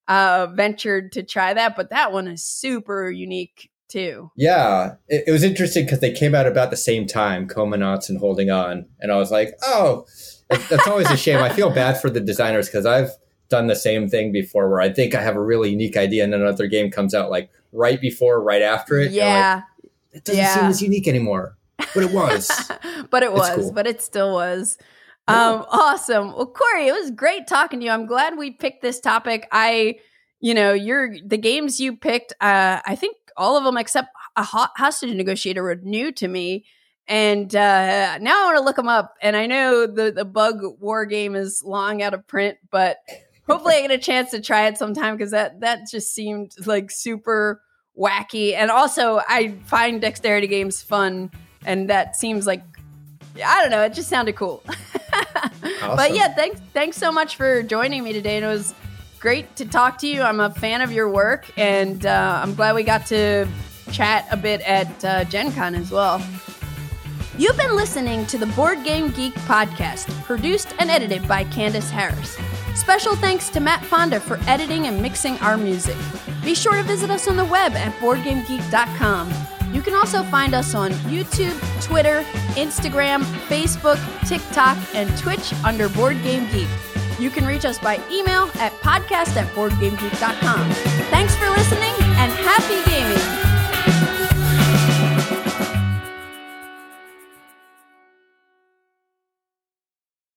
uh ventured to try that but that one is super unique too Yeah, it, it was interesting because they came out about the same time, Comanauts and Holding On, and I was like, oh, that- that's always a shame. I feel bad for the designers because I've done the same thing before, where I think I have a really unique idea, and then another game comes out like right before, right after it. I'm like, yeah it doesn't seem as unique anymore, but it was. but it was cool. but it still was Yeah. um awesome well corey it was great talking to you i'm glad we picked this topic i you know you're the games you picked uh i think all of them except a ho- hostage negotiator were new to me and uh now i want to look them up and i know the the bug war game is long out of print but hopefully i get a chance to try it sometime because that that just seemed like super wacky and also i find dexterity games fun and that seems like I don't know. It just sounded cool. But yeah, thanks thanks so much for joining me today. And it was great to talk to you. I'm a fan of your work, and uh, I'm glad we got to chat a bit at uh, Gen Con as well. You've been listening to the Board Game Geek podcast, produced and edited by Candice Harris. Special thanks to Matt Fonda for editing and mixing our music. Be sure to visit us on the web at boardgamegeek.com. You can also find us on YouTube, Twitter, Instagram, Facebook, TikTok, and Twitch under Board Game Geek. You can reach us by email at podcast at boardgamegeek.com.